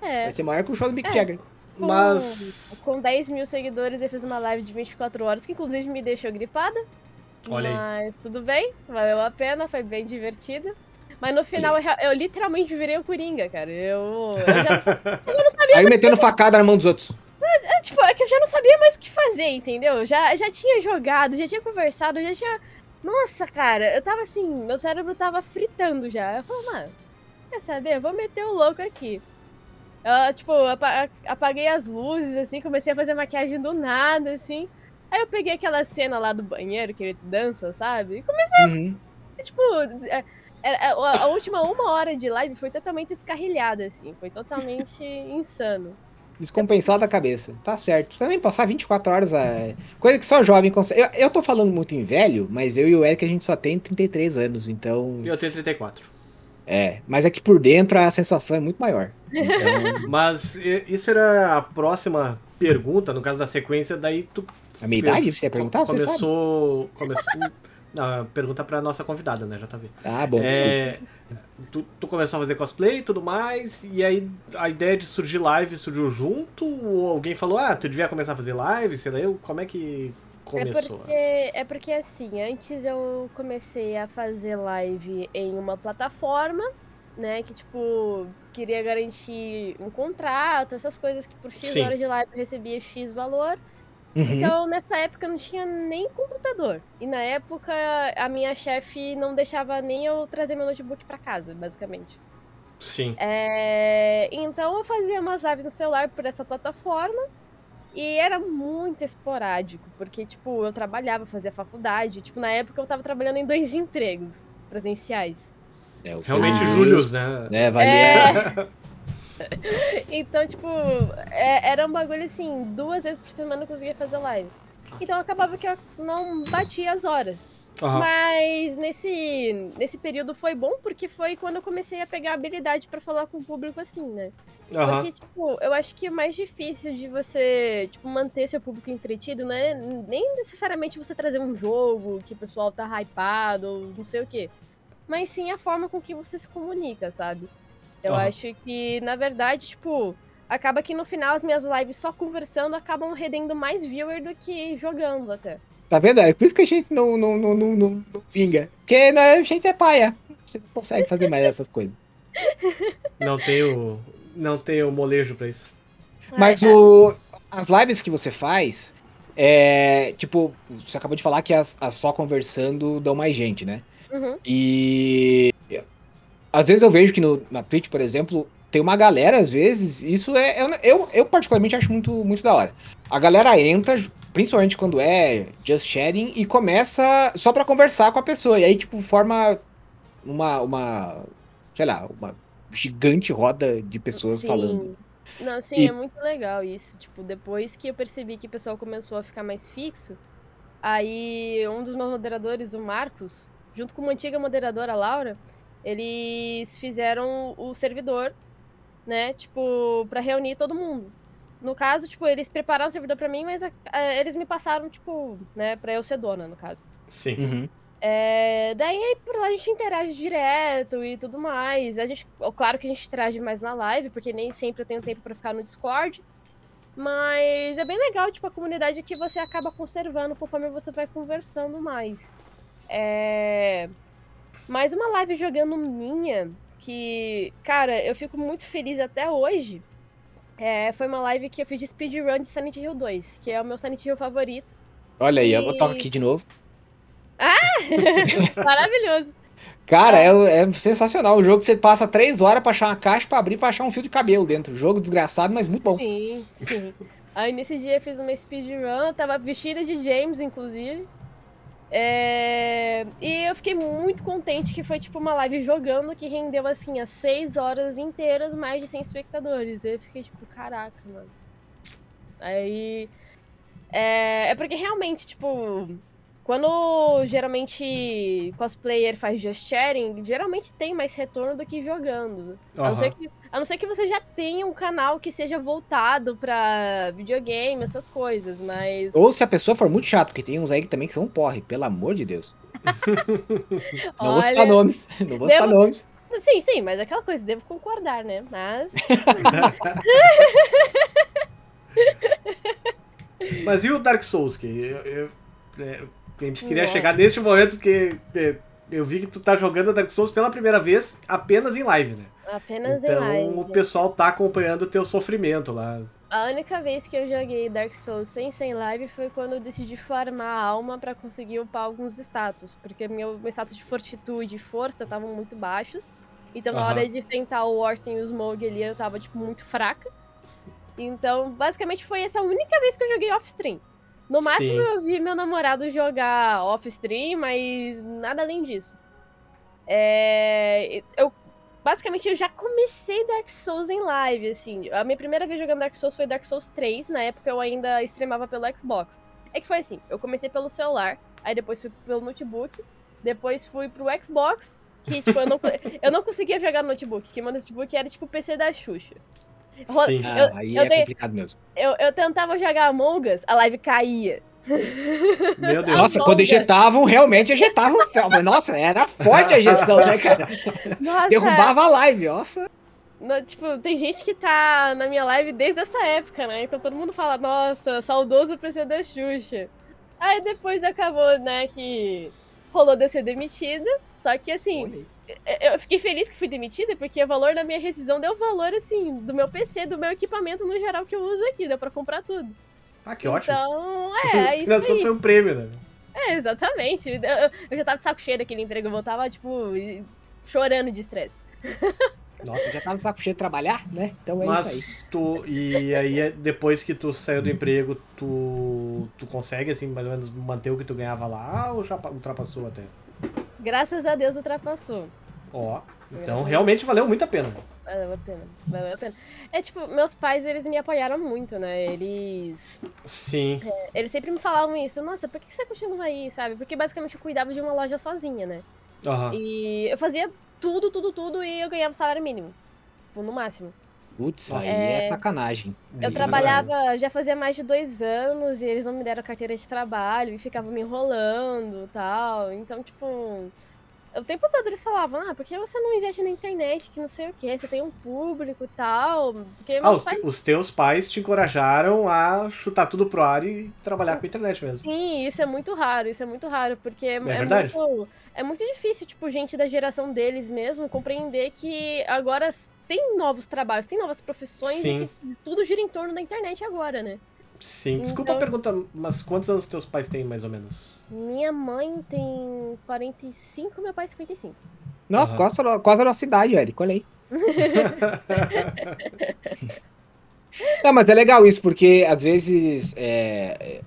É, Vai ser maior que o show do Mick É. Jagger. com, Mas. com 10 mil seguidores eu fiz uma live de 24 horas, que inclusive me deixou gripada. Olha aí. Mas tudo bem, valeu a pena, foi bem divertida. Mas no final eu, eu literalmente virei o Coringa, cara. Eu, eu já, Aí metendo facada na mão dos outros. tipo, é que eu já não sabia mais o que fazer, entendeu? Já, já tinha jogado, já tinha conversado, já tinha. Nossa, cara, eu tava assim, meu cérebro tava fritando já. Eu falei, mano, quer saber? Eu vou meter o louco aqui. Eu, tipo, apa- apaguei as luzes, assim, comecei a fazer maquiagem do nada, assim. Aí eu peguei aquela cena lá do banheiro que ele dança, sabe? E comecei Uhum. tipo, é, é, a, a última uma hora de live foi totalmente descarrilhada, assim. Foi totalmente [LAUGHS] insano. Descompensado a cabeça. Tá certo. Também passar 24 horas é coisa que só jovem consegue. Eu, eu tô falando muito em velho, mas eu e o Eric a gente só tem 33 anos, então. Eu tenho 34. É, mas é que por dentro a sensação é muito maior. [LAUGHS] Então, Mas e- isso era a próxima pergunta, no caso da sequência, daí tu. a minha fez- idade, você ia perguntar? Você sabe. Começou. Não, pergunta pra nossa convidada, né, JV? Ah, bom. É, tu, tu começou a fazer cosplay e tudo mais, e aí a ideia de surgir live surgiu junto? Ou alguém falou, ah, tu devia começar a fazer live, sei lá, eu, como é que É começou? porque, é porque assim, antes eu comecei a fazer live em uma plataforma, né? Que tipo, queria garantir um contrato, essas coisas que por X Sim. horas de live eu recebia X valor. Uhum. Então, nessa época eu não tinha nem computador. E na época a minha chefe não deixava nem eu trazer meu notebook pra casa, basicamente. Sim. É, Então eu fazia umas lives no celular por essa plataforma. E era muito esporádico, porque, tipo, eu trabalhava, fazia faculdade. Tipo, na época eu tava trabalhando em dois empregos presenciais. É, o Realmente, Ah. Július, né? né? Valia. É. [LAUGHS] [LAUGHS] Então, tipo, é- era um bagulho assim, duas vezes por semana eu conseguia fazer live. Então acabava que eu não batia as horas. Aham. Mas nesse, nesse período foi bom porque foi quando eu comecei a pegar habilidade pra falar com o público assim, né? Aham. Porque, tipo, eu acho que o mais difícil de você, tipo, manter seu público entretido não é nem necessariamente você trazer um jogo que o pessoal tá hypado ou não sei o quê. Mas sim a forma com que você se comunica, sabe? Eu Aham. acho que, na verdade, tipo, acaba que no final as minhas lives só conversando acabam rendendo mais viewer do que jogando até. Tá vendo? É por isso que a gente não, não, não, não, não, não vinga. Porque né, a gente é paia. A gente não consegue fazer mais essas coisas. [LAUGHS] Não tenho. Não tenho molejo pra isso. Mas É, o, as lives que você faz, é. Tipo, você acabou de falar que as, as só conversando dão mais gente, né? Uhum. E. Às vezes eu vejo que no, na Twitch, por exemplo, tem uma galera, às vezes, isso é. Eu, eu, eu particularmente acho muito, muito da hora. A galera entra, principalmente quando é just chatting, e começa só pra conversar com a pessoa. E aí, tipo, forma uma. uma sei lá, uma gigante roda de pessoas Sim. falando. Não, sim, E- é muito legal isso. Tipo, depois que eu percebi que o pessoal começou a ficar mais fixo, aí um dos meus moderadores, o Marcos, junto com uma antiga moderadora, a Laura, eles fizeram o servidor, né, tipo, pra reunir todo mundo. No caso, tipo, eles prepararam o servidor pra mim, mas a- a- eles me passaram, tipo, né, pra eu ser dona, no caso. Sim. Uhum. É, daí aí por lá a gente interage direto e tudo mais. A gente, claro que a gente interage mais na live, porque nem sempre eu tenho tempo pra ficar no Discord. Mas é bem legal, tipo, a comunidade que você acaba conservando conforme você vai conversando mais. É... Mas uma live jogando minha, que, cara, eu fico muito feliz até hoje. é, foi uma live que eu fiz de speedrun de Silent Hill 2, que é o meu Silent Hill favorito. Olha aí, eu toco aqui de novo. [LAUGHS] Maravilhoso. Cara, é, é sensacional. O jogo que você passa três horas pra achar uma caixa pra abrir pra achar um fio de cabelo dentro. Jogo desgraçado, mas muito bom. Sim, sim. Aí nesse dia eu fiz uma speedrun, tava vestida de James, inclusive. É, E eu fiquei muito contente que foi tipo uma live jogando que rendeu assim as 6 horas inteiras, mais de 100 espectadores. Eu fiquei tipo, caraca, mano. Aí. É, é porque realmente, tipo. Quando geralmente cosplayer faz just chatting, geralmente tem mais retorno do que jogando. A não, ser que, a não ser que você já tenha um canal que seja voltado pra videogame, essas coisas, mas. Ou se a pessoa for muito chato, porque tem uns aí que também que são um porre, pelo amor de Deus. [LAUGHS] Não vou citar Olha, nomes. Não vou citar devo- nomes. Sim, sim, mas é aquela coisa, devo concordar, né? Mas. [LAUGHS] Mas e o Dark Souls? Que eu, eu- é, a gente queria Nossa. chegar neste momento porque é, eu vi que tu tá jogando Dark Souls pela primeira vez apenas em live, né? Apenas em Então live. o pessoal tá acompanhando o teu sofrimento lá. A única vez que eu joguei Dark Souls sem sem live foi quando eu decidi farmar a alma pra conseguir upar alguns status. Porque meu, meu status de fortitude e força estavam muito baixos. Então na Aham. hora de enfrentar o Orton e o Smoke ali eu tava, tipo, muito fraca. Então, basicamente foi essa única vez que eu joguei off-stream. No máximo Sim. eu vi meu namorado jogar off-stream, mas nada além disso. É, eu basicamente eu já comecei Dark Souls em live, assim. A minha primeira vez jogando Dark Souls foi Dark Souls 3, na época eu ainda streamava pelo Xbox. É que foi assim, eu comecei pelo celular, aí depois fui pelo notebook, depois fui pro Xbox, que tipo, eu não, [LAUGHS] eu não conseguia jogar no notebook, que meu notebook era tipo o PC da Xuxa. Sim. Ah, Eu- aí eu é dei- complicado mesmo. Eu, eu tentava jogar Among Us, a live caía. Meu [LAUGHS] Deus. Nossa, Among quando ejetavam, realmente ejetavam. Nossa, era forte a ejeção, né, cara? Nossa, Derrubava a live, nossa. no- tipo, tem gente que tá na minha live desde essa época, né? Então todo mundo fala, nossa, saudoso PC da Xuxa. Aí depois acabou, né, que rolou de ser demitida. Só que assim, eu fiquei feliz que fui demitida, porque o valor da minha rescisão deu valor, assim, do meu PC, do meu equipamento no geral que eu uso aqui, deu pra comprar tudo. Ah, que ótimo. Então, é, [LAUGHS] é isso contas aí. foi um prêmio, né? É, exatamente. Eu, eu- já tava de saco cheio daquele emprego, eu voltava, tipo, chorando de estresse. Nossa, já tava de saco cheio de trabalhar, né? Então é isso aí. Mas tu. E aí, depois que tu saiu do emprego, tu. Tu consegue, assim, mais ou menos manter o que tu ganhava lá ou já pa- ultrapassou até? Graças a Deus ultrapassou. Ó. Então realmente valeu muito a pena. Valeu a pena, valeu a pena. É tipo, meus pais, eles me apoiaram muito, né? Eles. Sim. Eles sempre me falavam isso. Nossa, por que você continua aí, sabe? Porque basicamente eu cuidava de uma loja sozinha, né? Aham. E eu fazia tudo, tudo, tudo e eu ganhava salário mínimo. Tipo, no máximo. Putz, aí é, É. sacanagem. Eu Isso, trabalhava já fazia mais de dois anos e eles não me deram carteira de trabalho e ficavam me enrolando e tal. Então, tipo, o tempo todo eles falavam, ah, por que você não investe na internet, que não sei o que, você tem um público e tal. Porque Ah, os, pais os teus pais te encorajaram a chutar tudo pro ar e trabalhar com a internet mesmo. Sim, isso é muito raro, isso é muito raro, porque é, é verdade. muito, é muito difícil, tipo, gente da geração deles mesmo compreender que agora tem novos trabalhos, tem novas profissões Sim. e que tudo gira em torno da internet agora, né? Sim. Desculpa Então- a pergunta, mas quantos anos teus pais têm, mais ou menos? Minha mãe tem 45, meu pai 55. Nossa, Aham. quase, a- quase a nossa idade, Érico, olha aí. [LAUGHS] Não, mas é legal isso, porque às vezes. é,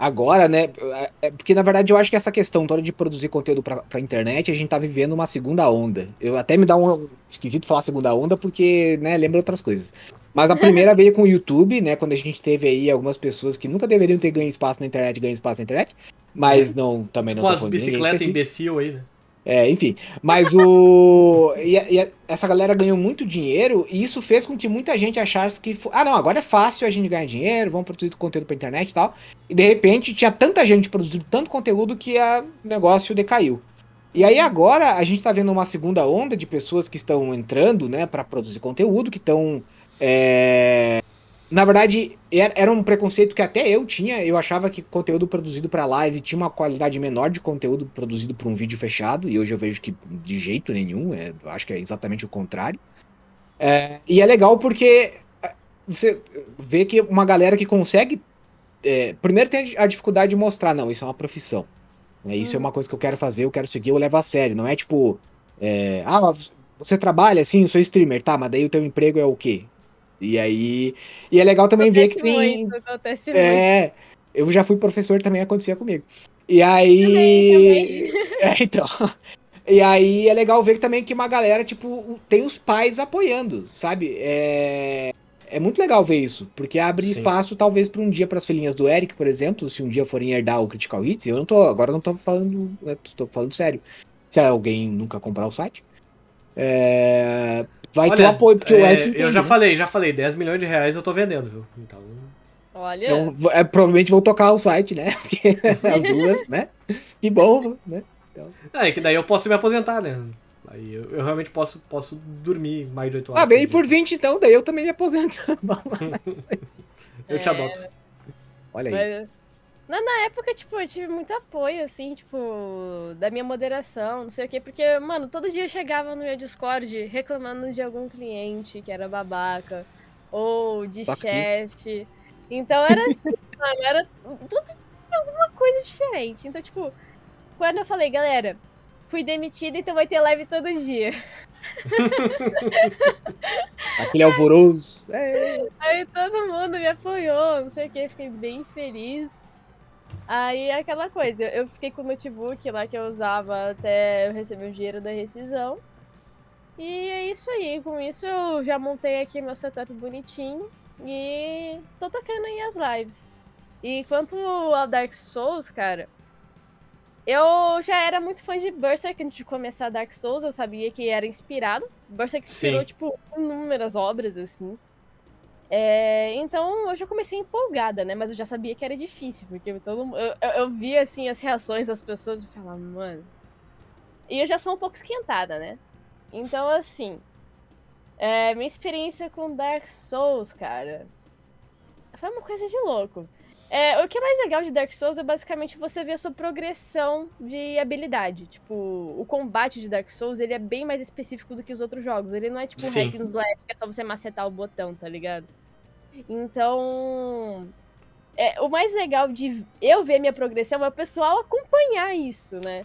agora, né? é- é porque na verdade eu acho que essa questão toda de produzir conteúdo pra, pra internet, a gente tá vivendo uma segunda onda. Eu até me dá um esquisito falar segunda onda, porque, né, lembra outras coisas. Mas a primeira [LAUGHS] veio com o YouTube, né? Quando a gente teve aí algumas pessoas que nunca deveriam ter ganho espaço na internet, ganham espaço na internet. Mas não, também não Com tô as falando bicicletas imbecil aí, né? É, enfim. Mas o. [LAUGHS] e, e essa galera ganhou muito dinheiro e isso fez com que muita gente achasse que. Ah, não, agora é fácil a gente ganhar dinheiro, vamos produzir conteúdo pra internet e tal. E de repente tinha tanta gente produzindo tanto conteúdo que a- o negócio decaiu. E aí agora a gente tá vendo uma segunda onda de pessoas que estão entrando, né, pra produzir conteúdo, que estão. é, Na verdade, era um preconceito que até eu tinha. Eu achava que conteúdo produzido pra live tinha uma qualidade menor de conteúdo produzido pra um vídeo fechado. E hoje eu vejo que de jeito nenhum. É, acho que é exatamente o contrário. É, e é legal porque é, você vê que uma galera que consegue. é, primeiro tem a dificuldade de mostrar, não, isso é uma profissão. né, Isso é Uhum. uma coisa que eu quero fazer, eu quero seguir, eu levo a sério. Não é tipo. é, ah, você trabalha assim, sou streamer, tá, mas daí o teu emprego é o quê? E aí. E é legal também ver que Acontece tem. muito, acontece muito. É, eu já fui professor também acontecia comigo. E aí. Também, [LAUGHS] É, então. E aí é legal ver também que uma galera, tipo, tem os pais apoiando, sabe? É. É muito legal ver isso, porque abre Sim. espaço talvez para um dia para as filhinhas do Eric, por exemplo, se um dia forem herdar o Critical Hits, eu não tô, agora eu não tô falando, né, tô falando sério. Se alguém nunca comprar o site, é, vai ter o Olha, apoio, porque o é, Eric entende, Eu já né? falei, já falei, 10 milhões de reais eu tô vendendo, viu? Então. Olha, Então, é, provavelmente vão tocar o site, né? [LAUGHS] Porque as duas, né? Que bom, né? Ah, é que daí eu posso me aposentar, né? Aí eu, eu realmente posso, posso dormir mais de 8 horas. Ah, bem por por dia. 20 então, daí eu também me aposento. [LAUGHS] Eu te É, adoto. Olha aí. Mas, na, na época, tipo, eu tive muito apoio, assim, tipo, da minha moderação, não sei o quê, porque, mano, todo dia eu chegava no meu Discord reclamando de algum cliente que era babaca, ou de chefe. Então era assim, [LAUGHS] mano, era tudo alguma coisa diferente. Então, tipo, quando eu falei, galera, fui demitida, então vai ter live todo dia. [LAUGHS] Aquele alvoroço. É. Aí todo mundo me apoiou, não sei o que, fiquei bem feliz. Aí é aquela coisa, eu fiquei com o notebook lá que eu usava até eu receber o dinheiro da rescisão. E é isso aí. Com isso eu já montei aqui meu setup bonitinho. E tô tocando aí as lives. E quanto ao Dark Souls, cara, eu já era muito fã de Berserk antes de começar Dark Souls, eu sabia que era inspirado. Berserk inspirou, Sim. tipo, inúmeras obras, assim. É, então eu já comecei empolgada, né? Mas eu já sabia que era difícil, porque todo, eu, eu, eu via, assim, as reações das pessoas e falava, mano. E eu já sou um pouco esquentada, né? Então, assim. é, minha experiência com Dark Souls, cara. Foi uma coisa de louco. É, o que é mais legal de Dark Souls é basicamente você ver a sua progressão de habilidade. Tipo, o combate de Dark Souls, ele é bem mais específico do que os outros jogos. Ele não é tipo Sim. hack and slash, que é só você macetar o botão, tá ligado? Então, é, o mais legal de eu ver minha progressão é o pessoal acompanhar isso, né?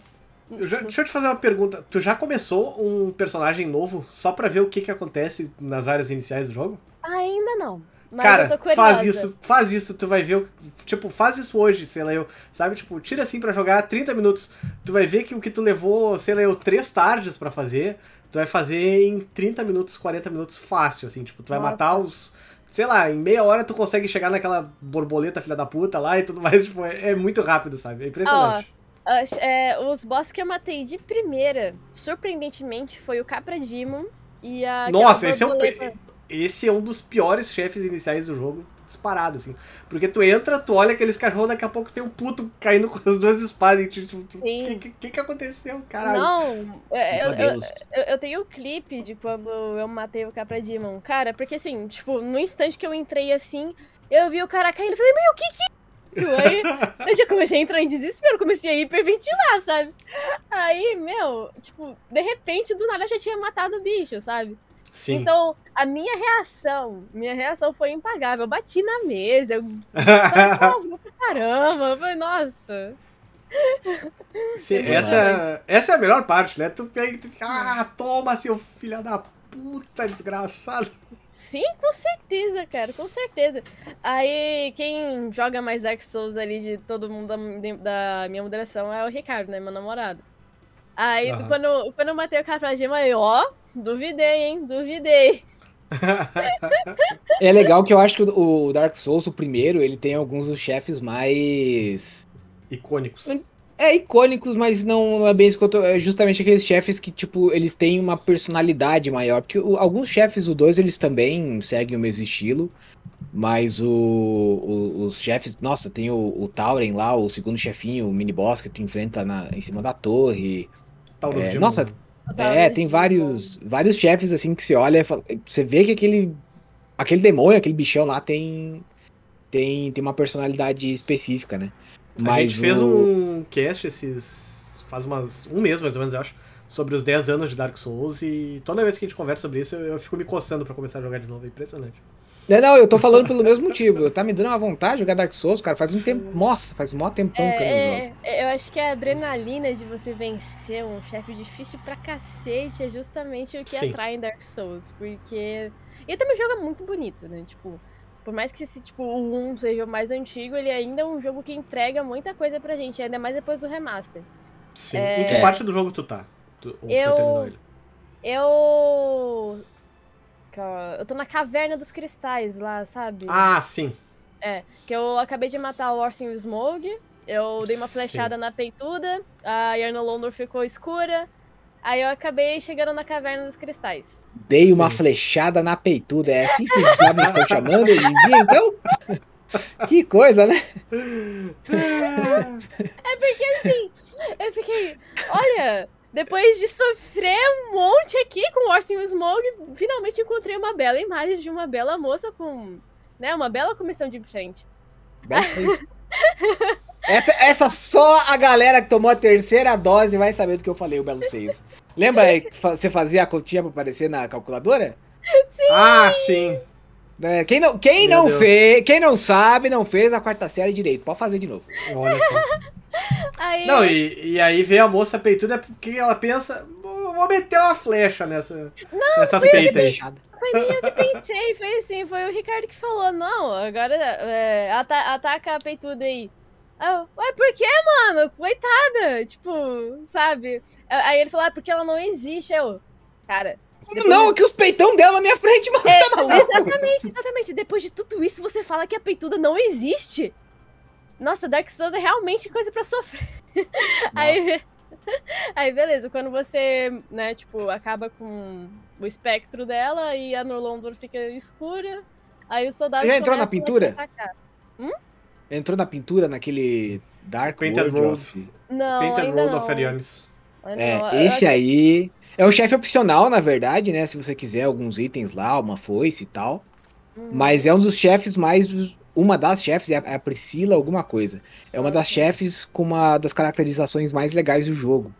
Eu já- deixa eu te fazer uma pergunta. Tu já começou um personagem novo só pra ver o que, que acontece nas áreas iniciais do jogo? Ainda não. Mas Cara, eu tô curiosa. faz isso, faz isso, tu vai ver. o- Tipo, faz isso hoje, sei lá, eu. Sabe, tipo, tira assim pra jogar 30 minutos. Tu vai ver que o que tu levou, sei lá, eu, três tardes pra fazer, tu vai fazer em 30 minutos, 40 minutos fácil, assim, tipo, tu vai Nossa. matar os. Sei lá, em meia hora tu consegue chegar naquela borboleta filha da puta lá e tudo mais, [LAUGHS] tipo, é, é muito rápido, sabe? É impressionante. As- é, os boss que eu matei de primeira, surpreendentemente, foi o Capra Demon e a. Nossa, esse é, um, esse é um dos piores chefes iniciais do jogo, disparado, assim. Porque tu entra, tu olha aqueles cachorros, daqui a pouco tem um puto caindo [LAUGHS] com as duas espadas e tipo, o que, que, que aconteceu, caralho? Não, é, eu, eu, eu, eu tenho o clipe de quando eu matei o Capra Demon. Cara, porque assim, tipo, no instante que eu entrei assim, eu vi o cara caindo e falei, meu, o que que é isso? Aí eu já comecei a entrar em desespero, comecei a hiperventilar, sabe? Aí, meu, tipo, de repente, do nada eu já tinha matado o bicho, sabe? Sim. Então, a minha reação, minha reação foi impagável. Eu bati na mesa, eu [LAUGHS] falei, caramba. Eu falei, nossa. Sim, essa, essa é a melhor parte, né? Tu pega e tu fica, ah, toma, seu filho da puta, desgraçado. Sim, com certeza, cara, com certeza. Aí, quem joga mais Dark Souls ali de todo mundo da, da minha moderação é o Ricardo, né, meu namorado. Aí, Aham. quando, quando eu matei o cara pra gema, eu, ó, duvidei, hein, duvidei. É legal que eu acho que o Dark Souls, o primeiro, ele tem alguns dos chefes mais. Icônicos. É, icônicos, mas não, não é bem isso que eu tô. É justamente aqueles chefes que, tipo, eles têm uma personalidade maior. Porque o- alguns chefes, o 2, eles também seguem o mesmo estilo. Mas o, o- os chefes. Nossa, tem o, o Tauren lá, o segundo chefinho, o mini-boss que tu enfrenta na, em cima da torre. Taurus É, nossa, É, tem vários, vários chefes assim que você olha e você vê que aquele aquele demônio, aquele bichão lá tem tem tem uma personalidade específica, né? a gente fez o- um cast esses. faz umas. um mês mais ou menos, eu acho. Sobre os 10 anos de Dark Souls e toda vez que a gente conversa sobre isso, eu, eu fico me coçando pra começar a jogar de novo. É impressionante. Não, não, eu tô falando pelo mesmo motivo. Tá me dando uma vontade de jogar Dark Souls, cara, faz um tempo, nossa, faz um mó tempão que eu não jogo. É, é, eu acho que a adrenalina de você vencer um chefe difícil pra cacete é justamente o que Sim. atrai em Dark Souls, porque... E também o jogo é muito bonito, né, tipo... Por mais que esse, tipo, o 1 seja o mais antigo, ele ainda é um jogo que entrega muita coisa pra gente, ainda mais depois do remaster. Sim. É. Em que parte do jogo tu tá? Tu, ou tu já Eu- terminou ele? Eu... Eu tô na Caverna dos Cristais lá, sabe? Ah, sim. Que eu acabei de matar o Orson Smoke, eu dei uma Sim. flechada na peituda, a Yarna Londor ficou escura, aí eu acabei chegando na Caverna dos Cristais. Dei uma Sim. flechada na peituda, é assim que os jovens estão chamando hoje em dia, então? [LAUGHS] Que coisa, né? Eu fiquei, olha, depois de sofrer um monte aqui com o Orson Smoke, finalmente encontrei uma bela imagem de uma bela moça com, né, uma bela comissão de frente. Essa, essa só a galera que tomou a terceira dose vai saber do que eu falei, o Belo Seis. Lembra aí que você fazia a continha pra aparecer na calculadora? Ah, sim. É, quem não, quem Meu não Deus. fez, quem não sabe, não fez a quarta série direito. Pode fazer de novo. Olha só. [LAUGHS] Aí, Não, e, e aí vê a moça peituda porque ela pensa, "Vou- meter uma flecha nessa, nessas peitas aí. Fechada. Foi nem eu que pensei, foi assim, foi o Ricardo que falou, não, agora é, ata- ataca a peituda aí. Aí eu, Ué, por que, mano? Coitada, tipo, sabe? Aí ele falou, ah, porque ela não existe. Eu, cara, Não, que os peitão dela na minha frente, mano. É, tá maluco? exatamente, exatamente. Depois de tudo isso, você fala que a peituda não existe. Nossa, Dark Souls é realmente coisa pra sofrer. Aí, aí, beleza, quando você, né, tipo, acaba com o espectro dela e a Norlondor fica escura, aí os soldados Já entrou na pintura? atacar. Entrou na pintura naquele Dark Painted World of... Não, Painted não. of. Ainda É, esse aí é o chefe opcional, na verdade, né? Se você quiser alguns itens lá, uma foice e tal. Uhum. Mas é um dos chefes mais. Uma das chefes é a- é Priscila alguma coisa. É uma Ah, das chefes com uma das caracterizações mais legais do jogo.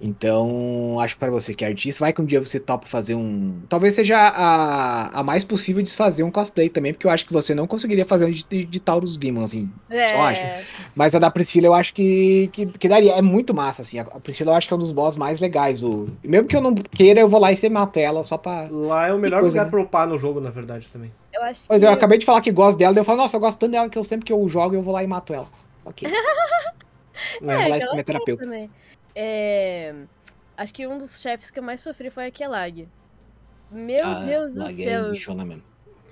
Então, acho que pra você que é artista, vai que um dia você topa fazer um. Talvez seja a, a mais possível de fazer um cosplay também, porque eu acho que você não conseguiria fazer um de, de, de Taurus Demon, assim. É, só acho. Mas a da Priscila eu acho que, que, que daria. É muito massa, assim. A Priscila eu acho que é um dos boss mais legais. O... e Mesmo que eu não queira, eu vou lá e você mata ela só pra. Lá é o melhor coisa, lugar né? pra upar no jogo, na verdade, também. eu acho Mas que... eu acabei de falar que gosto dela, daí eu falo, nossa, eu gosto tanto dela que eu sempre que eu jogo eu vou lá e mato ela. Ok. [LAUGHS] É. Vou lá ela minha terapeuta. também. É, Acho que um dos chefes que eu mais sofri foi a Kelag. Meu Ah, Deus do é céu. bichona mesmo.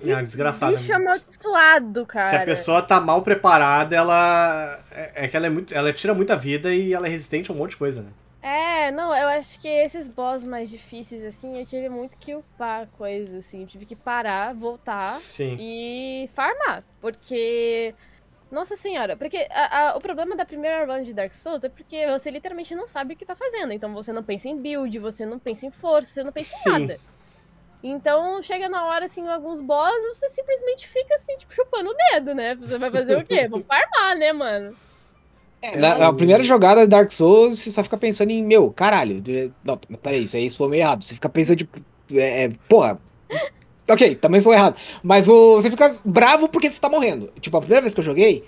É uma desgraçada. Bicho amaldiçoado, cara. Se a pessoa tá mal preparada, ela. É é que ela é muito. Ela tira muita vida e ela é resistente a um monte de coisa, né? É, não, eu acho que esses boss mais difíceis, assim, eu tive muito que upar coisa, assim. Eu tive que parar, voltar Sim. e farmar. Porque. Nossa senhora, porque a- a- o problema da primeira run de Dark Souls é porque você literalmente não sabe o que tá fazendo. Então você não pensa em build, você não pensa em força, você não pensa Sim. em nada. Então chega na hora, assim, alguns boss, você simplesmente fica assim, tipo, chupando o dedo, né? Você vai fazer o quê? Vou [LAUGHS] farmar, né, mano? É, na, na primeira jogada de Dark Souls, você só fica pensando em, meu, caralho. de- Não, peraí, isso aí soou meio errado. Você fica pensando, tipo, é, é, porra. Ok, também sou errado. Mas o, você fica bravo porque você tá morrendo. Tipo, a primeira vez que eu joguei,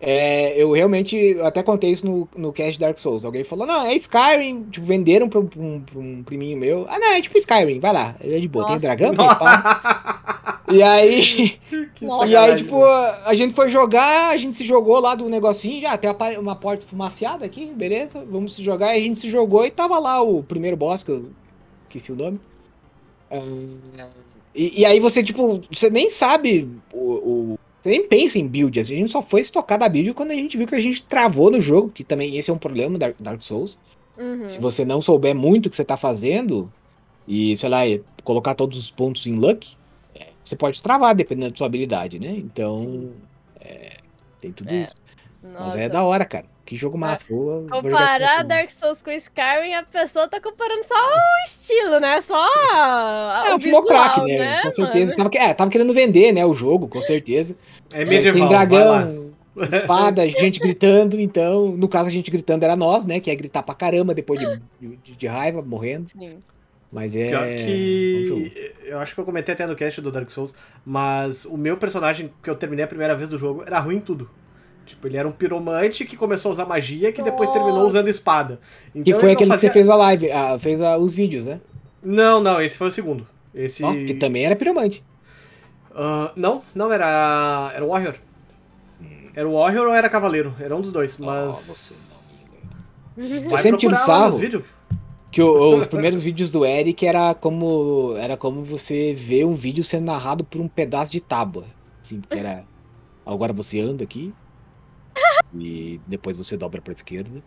é, eu realmente eu até contei isso no, no cast Dark Souls. Alguém falou, não, é Skyrim. Tipo, venderam pra, um- pra um, pra um priminho meu. Ah, não, é tipo Skyrim, vai lá. É de boa, tem Nossa. dragão, tem espada. E aí. [LAUGHS] E aí, tipo, a gente foi jogar, a gente se jogou lá do negocinho, já tem uma porta esfumaciada aqui, beleza? Vamos se jogar. E a gente se jogou e tava lá o primeiro boss, que eu esqueci o nome. Ah, e, e aí você, tipo, você nem sabe o, o- Você nem pensa em build, assim, a gente só foi se tocar da build quando a gente viu que a gente travou no jogo, que também esse é um problema da Dark Souls. Uhum. Se você não souber muito o que você tá fazendo, e, sei lá, colocar todos os pontos em luck, é, você pode travar, dependendo da sua habilidade, né? Então, é, tem tudo É, isso. Mas Nossa. é da hora, cara. Que jogo massa. Vou, vou Comparar jogo. Dark Souls com Skyrim, a pessoa tá comparando só o estilo, né? Só a- É, o fumou visual, crack, né? Com certeza. Tava, é, tava querendo vender, né? O jogo, com certeza. É É, medieval. tem vai lá. dragão, [LAUGHS] espada, gente gritando. Então, no caso, a gente gritando era nós, né? Que é gritar pra caramba depois de, de, de raiva, morrendo. Sim. Mas é. Pior bom jogo. que. Eu acho que eu comentei até no cast do Dark Souls, mas o meu personagem que eu terminei a primeira vez do jogo era ruim em tudo. Tipo, ele era um piromante que começou a usar magia que depois terminou usando espada. Que Então foi ele não aquele que fazia- você fez a live, ah, fez ah, os vídeos, né? Não, não, esse foi o segundo. Esse. Nossa, que também era piromante. Ah, não, não, era. Era o Warrior. Era o Warrior ou era Cavaleiro? Era um dos dois, mas. Vai sempre tiro procurar lá sarro. nos vídeos. Que o- os [LAUGHS] primeiros vídeos do Eric era como era como você vê um vídeo sendo narrado por um pedaço de tábua. Assim, que era. Agora você anda aqui. E depois você dobra pra esquerda.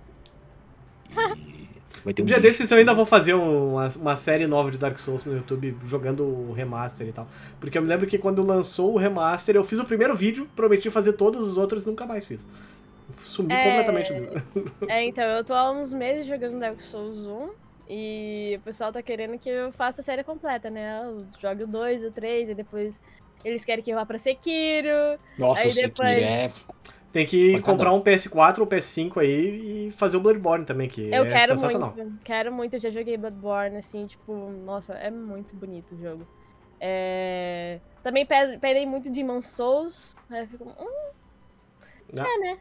E vai ter Um um dia desses eu ainda vou fazer um, uma, uma série nova de Dark Souls no YouTube, jogando o remaster e tal. Porque eu me lembro que quando lançou o remaster, eu fiz o primeiro vídeo, prometi fazer todos os outros e nunca mais fiz. Sumi É. completamente. do- [LAUGHS] É, então, eu tô há uns meses jogando Dark Souls 1 e o pessoal tá querendo que eu faça a série completa, né? Eu jogue o 2, o 3 e depois eles querem que eu vá pra Sekiro. Nossa, Aí o Sekiro depois- é. Tem que comprar um PS4 ou PS5 aí e fazer o Bloodborne também, que Eu é quero sensacional. muito, quero muito, eu já joguei Bloodborne, assim, tipo, nossa, é muito bonito o jogo. É... Também pe- pedem muito Demon Souls, aí eu fico, hum, Ah. é, né?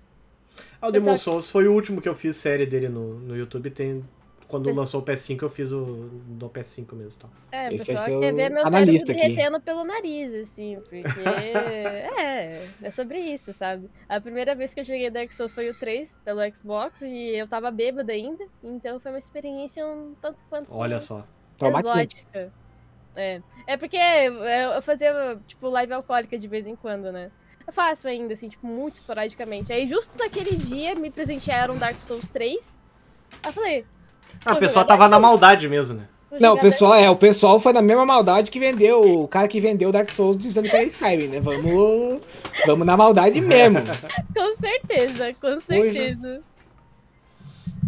Ah, o Pessoal- Demon Souls foi o último que eu fiz série dele no, no YouTube. Tem, quando Pessoal- lançou o PS5, eu fiz o do PS5 mesmo. Tá? É, o Esse pessoal quer o ver meu analista cérebro aqui. derretendo pelo nariz, assim, porque [LAUGHS] é, é sobre isso, sabe? A primeira vez que eu joguei Dark Souls foi o 3 pelo Xbox e eu tava bêbada ainda, então foi uma experiência um tanto quanto Olha só. Exótica. É. É porque eu fazia, tipo, live alcoólica de vez em quando, né? Eu faço ainda, assim, tipo, muito esporadicamente. Aí, justo naquele dia, me presentearam Dark Souls 3. Aí eu falei. Ah, o "Vou pessoal tava na maldade mesmo, né? Não, o pessoal é, o pessoal foi na mesma maldade que vendeu, o cara que vendeu Dark Souls dizendo que era Skyrim, né? Vamos, vamos na maldade mesmo. [LAUGHS] Com certeza, com certeza.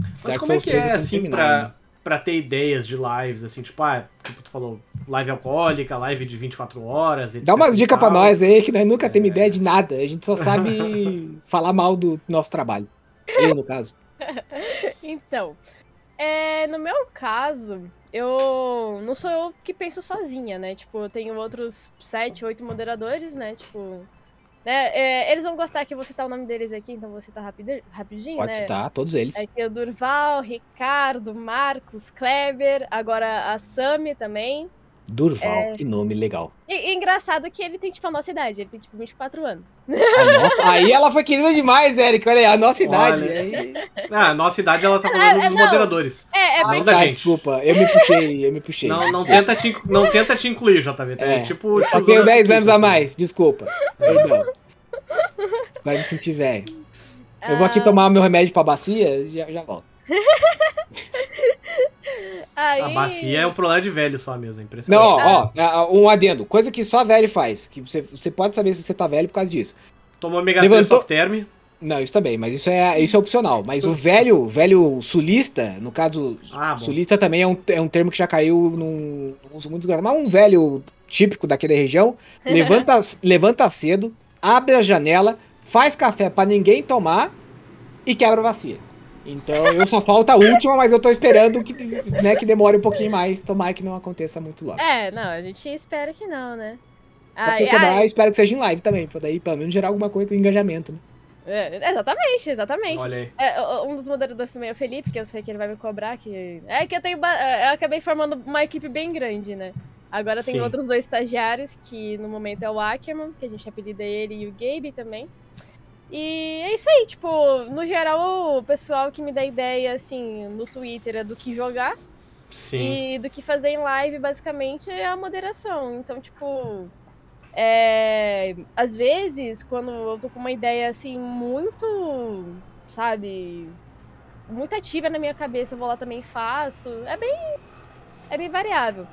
Mas Dark como é Souls que 3 é, assim, pra, pra ter ideias de lives, assim, tipo, ah, tipo, tu falou, live alcoólica, live de 24 horas, etc. Dá umas dicas pra nós aí que nós nunca temos É. ideia de nada, a gente só sabe [LAUGHS] falar mal do nosso trabalho. Eu, no caso. [LAUGHS] Então, é, no meu caso, eu não sou eu que penso sozinha, né? Tipo, eu tenho outros sete, oito moderadores, né? Tipo, né? é, eles vão gostar que eu vou citar o nome deles aqui, então vou citar rapide- rapidinho, Pode né? citar, todos eles. Aqui é o Durval, Ricardo, Marcos, Kleber, agora a Sami também. Durval, É. que nome legal. E, e engraçado que ele tem, tipo, a nossa idade, ele tem, tipo, 24 anos. Nossa- aí ela foi querida demais, Eric. Olha aí, a nossa idade. Olha. aí- Ah, a nossa idade, ela tá falando É, dos não. moderadores. É, é Não bem... da Ah, gente. desculpa, eu me puxei, eu me puxei. Não, não, tenta te, não tenta te incluir, JV. Tá? É, tipo, Eu só tenho dessa 10 equipe, anos a mais, desculpa. Perdão. Agora me senti velho. Eu vou aqui Ah, tomar meu remédio pra bacia e já, já volto. Aí... A bacia é um problema de velho só mesmo, é Não, impressionante. ó, ó, ah, um adendo. Coisa que só velho faz. Que você, você pode saber se você tá velho por causa disso. Tomou Mega 3 Levantou- term. Não, isso também, mas isso é, isso é opcional. Mas o velho, velho sulista, no caso, Ah, sulista também é um, é um termo que já caiu num, num uso muito desgraçado. Mas um velho típico daquela região, [LAUGHS] levanta, levanta cedo, abre a janela, faz café pra ninguém tomar e quebra a bacia. Então eu só falta a última, mas eu tô esperando que, né, que demore um pouquinho mais. Tomara que não aconteça muito logo. É, não, a gente espera que não, né? Pra se Ai, quebrar, ai, eu espero que seja em live também, pra daí pelo menos gerar alguma coisa, um engajamento. Né? é, exatamente, exatamente. Olha aí. É, um dos moderadores também é o Felipe, que eu sei que ele vai me cobrar, que... É que eu tenho... ba- é, Eu acabei formando uma equipe bem grande, né? Agora tem Sim. outros dois estagiários, que no momento é o Ackerman, que a gente apelida ele, e o Gabe também. E é isso aí, tipo, no geral, o pessoal que me dá ideia, assim, no Twitter é do que jogar. Sim. E do que fazer em live, basicamente, é a moderação. Então, tipo. É, às vezes, quando eu tô com uma ideia assim, muito. Sabe? Muito ativa na minha cabeça, eu vou lá também e faço. É bem. É bem variável.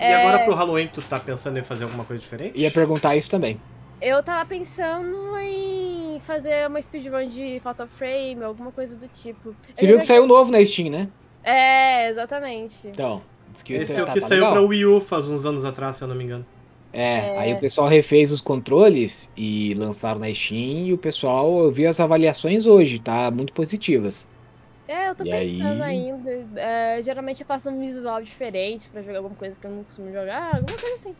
E É, agora pro Halloween, tu tá pensando em fazer alguma coisa diferente? Ia perguntar isso também. Eu tava pensando em fazer uma speedrun de Fatal Frame, alguma coisa do tipo. Você viu que saiu novo na Steam, né? É, exatamente. Então, diz que Esse tá- é o que tá saiu legal. pra Wii U faz uns anos atrás, se eu não me engano. É, aí o pessoal refez os controles e lançaram na Steam e o pessoal, eu vi as avaliações hoje, tá muito positivas. É, eu tô E pensando aí? ainda. É, geralmente eu faço um visual diferente pra jogar alguma coisa que eu não costumo jogar, alguma coisa assim.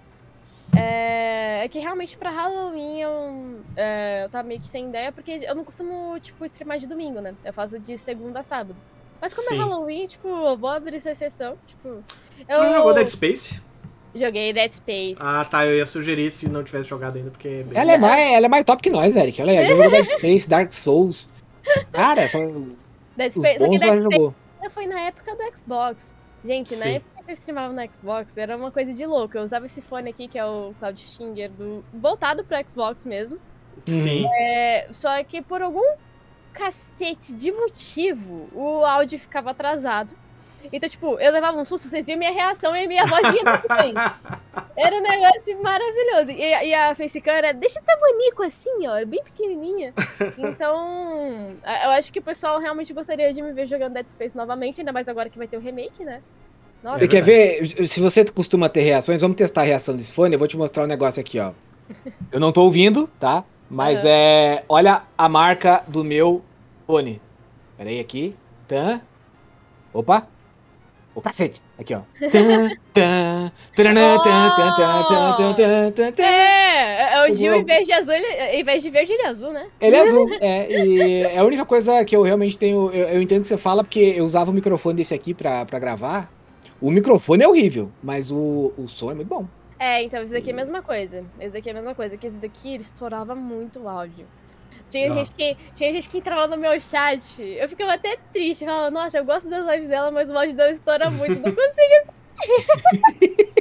É, é que realmente pra Halloween eu, é, eu tava meio que sem ideia, porque eu não costumo, tipo, streamar de domingo, né? Eu faço de segunda a sábado. Mas como Sim. é Halloween, tipo, eu vou abrir essa sessão, tipo... Eu não jogou Dead Space? joguei Dead Space. Ah, tá. Eu ia sugerir se não tivesse jogado ainda, porque é bem... Ela é mais, ela é mais top que nós, Eric. Aí, já jogou Dead Space, Dark Souls. Cara, só os Dead Space, só que bons Dead ela Space jogou. foi na época do Xbox. Gente, na Sim. época que eu streamava no Xbox, era uma coisa de louco. Eu usava esse fone aqui, que é o Cloud Stinger, do... voltado pro Xbox mesmo. Sim. É, só que por algum cacete de motivo, o áudio ficava atrasado. Então, tipo, eu levava um susto, vocês viam minha reação e minha voz ia também. [LAUGHS] Era um negócio maravilhoso. E, e a facecam era desse tamanico assim, ó, bem pequenininha. Então, eu acho que o pessoal realmente gostaria de me ver jogando Dead Space novamente, ainda mais agora que vai ter o remake, né? Nossa, você é quer ver? Se você costuma ter reações, vamos testar a reação desse fone. Eu vou te mostrar um negócio aqui, ó. [LAUGHS] Eu não tô ouvindo, tá? Mas uhum. é. Olha a marca do meu fone. Peraí, aqui. Tan. Opa! O cacete! Aqui, ó. É, é o Jill em vez de azul, em vez de verde, ele é azul, né? Ele é azul, [LAUGHS] é. E é a única coisa que eu realmente tenho. Eu, eu entendo que você fala, porque eu usava o microfone desse aqui pra, pra gravar. O microfone é horrível, mas o, o som é muito bom. É, então, esse daqui é a mesma coisa. Esse daqui é a mesma coisa, que esse daqui ele estourava muito o áudio. Tinha, gente que, tinha gente que entrava no meu chat, eu ficava até triste, falava, nossa, eu gosto das lives dela, mas o áudio dela estoura muito, não consigo. [LAUGHS]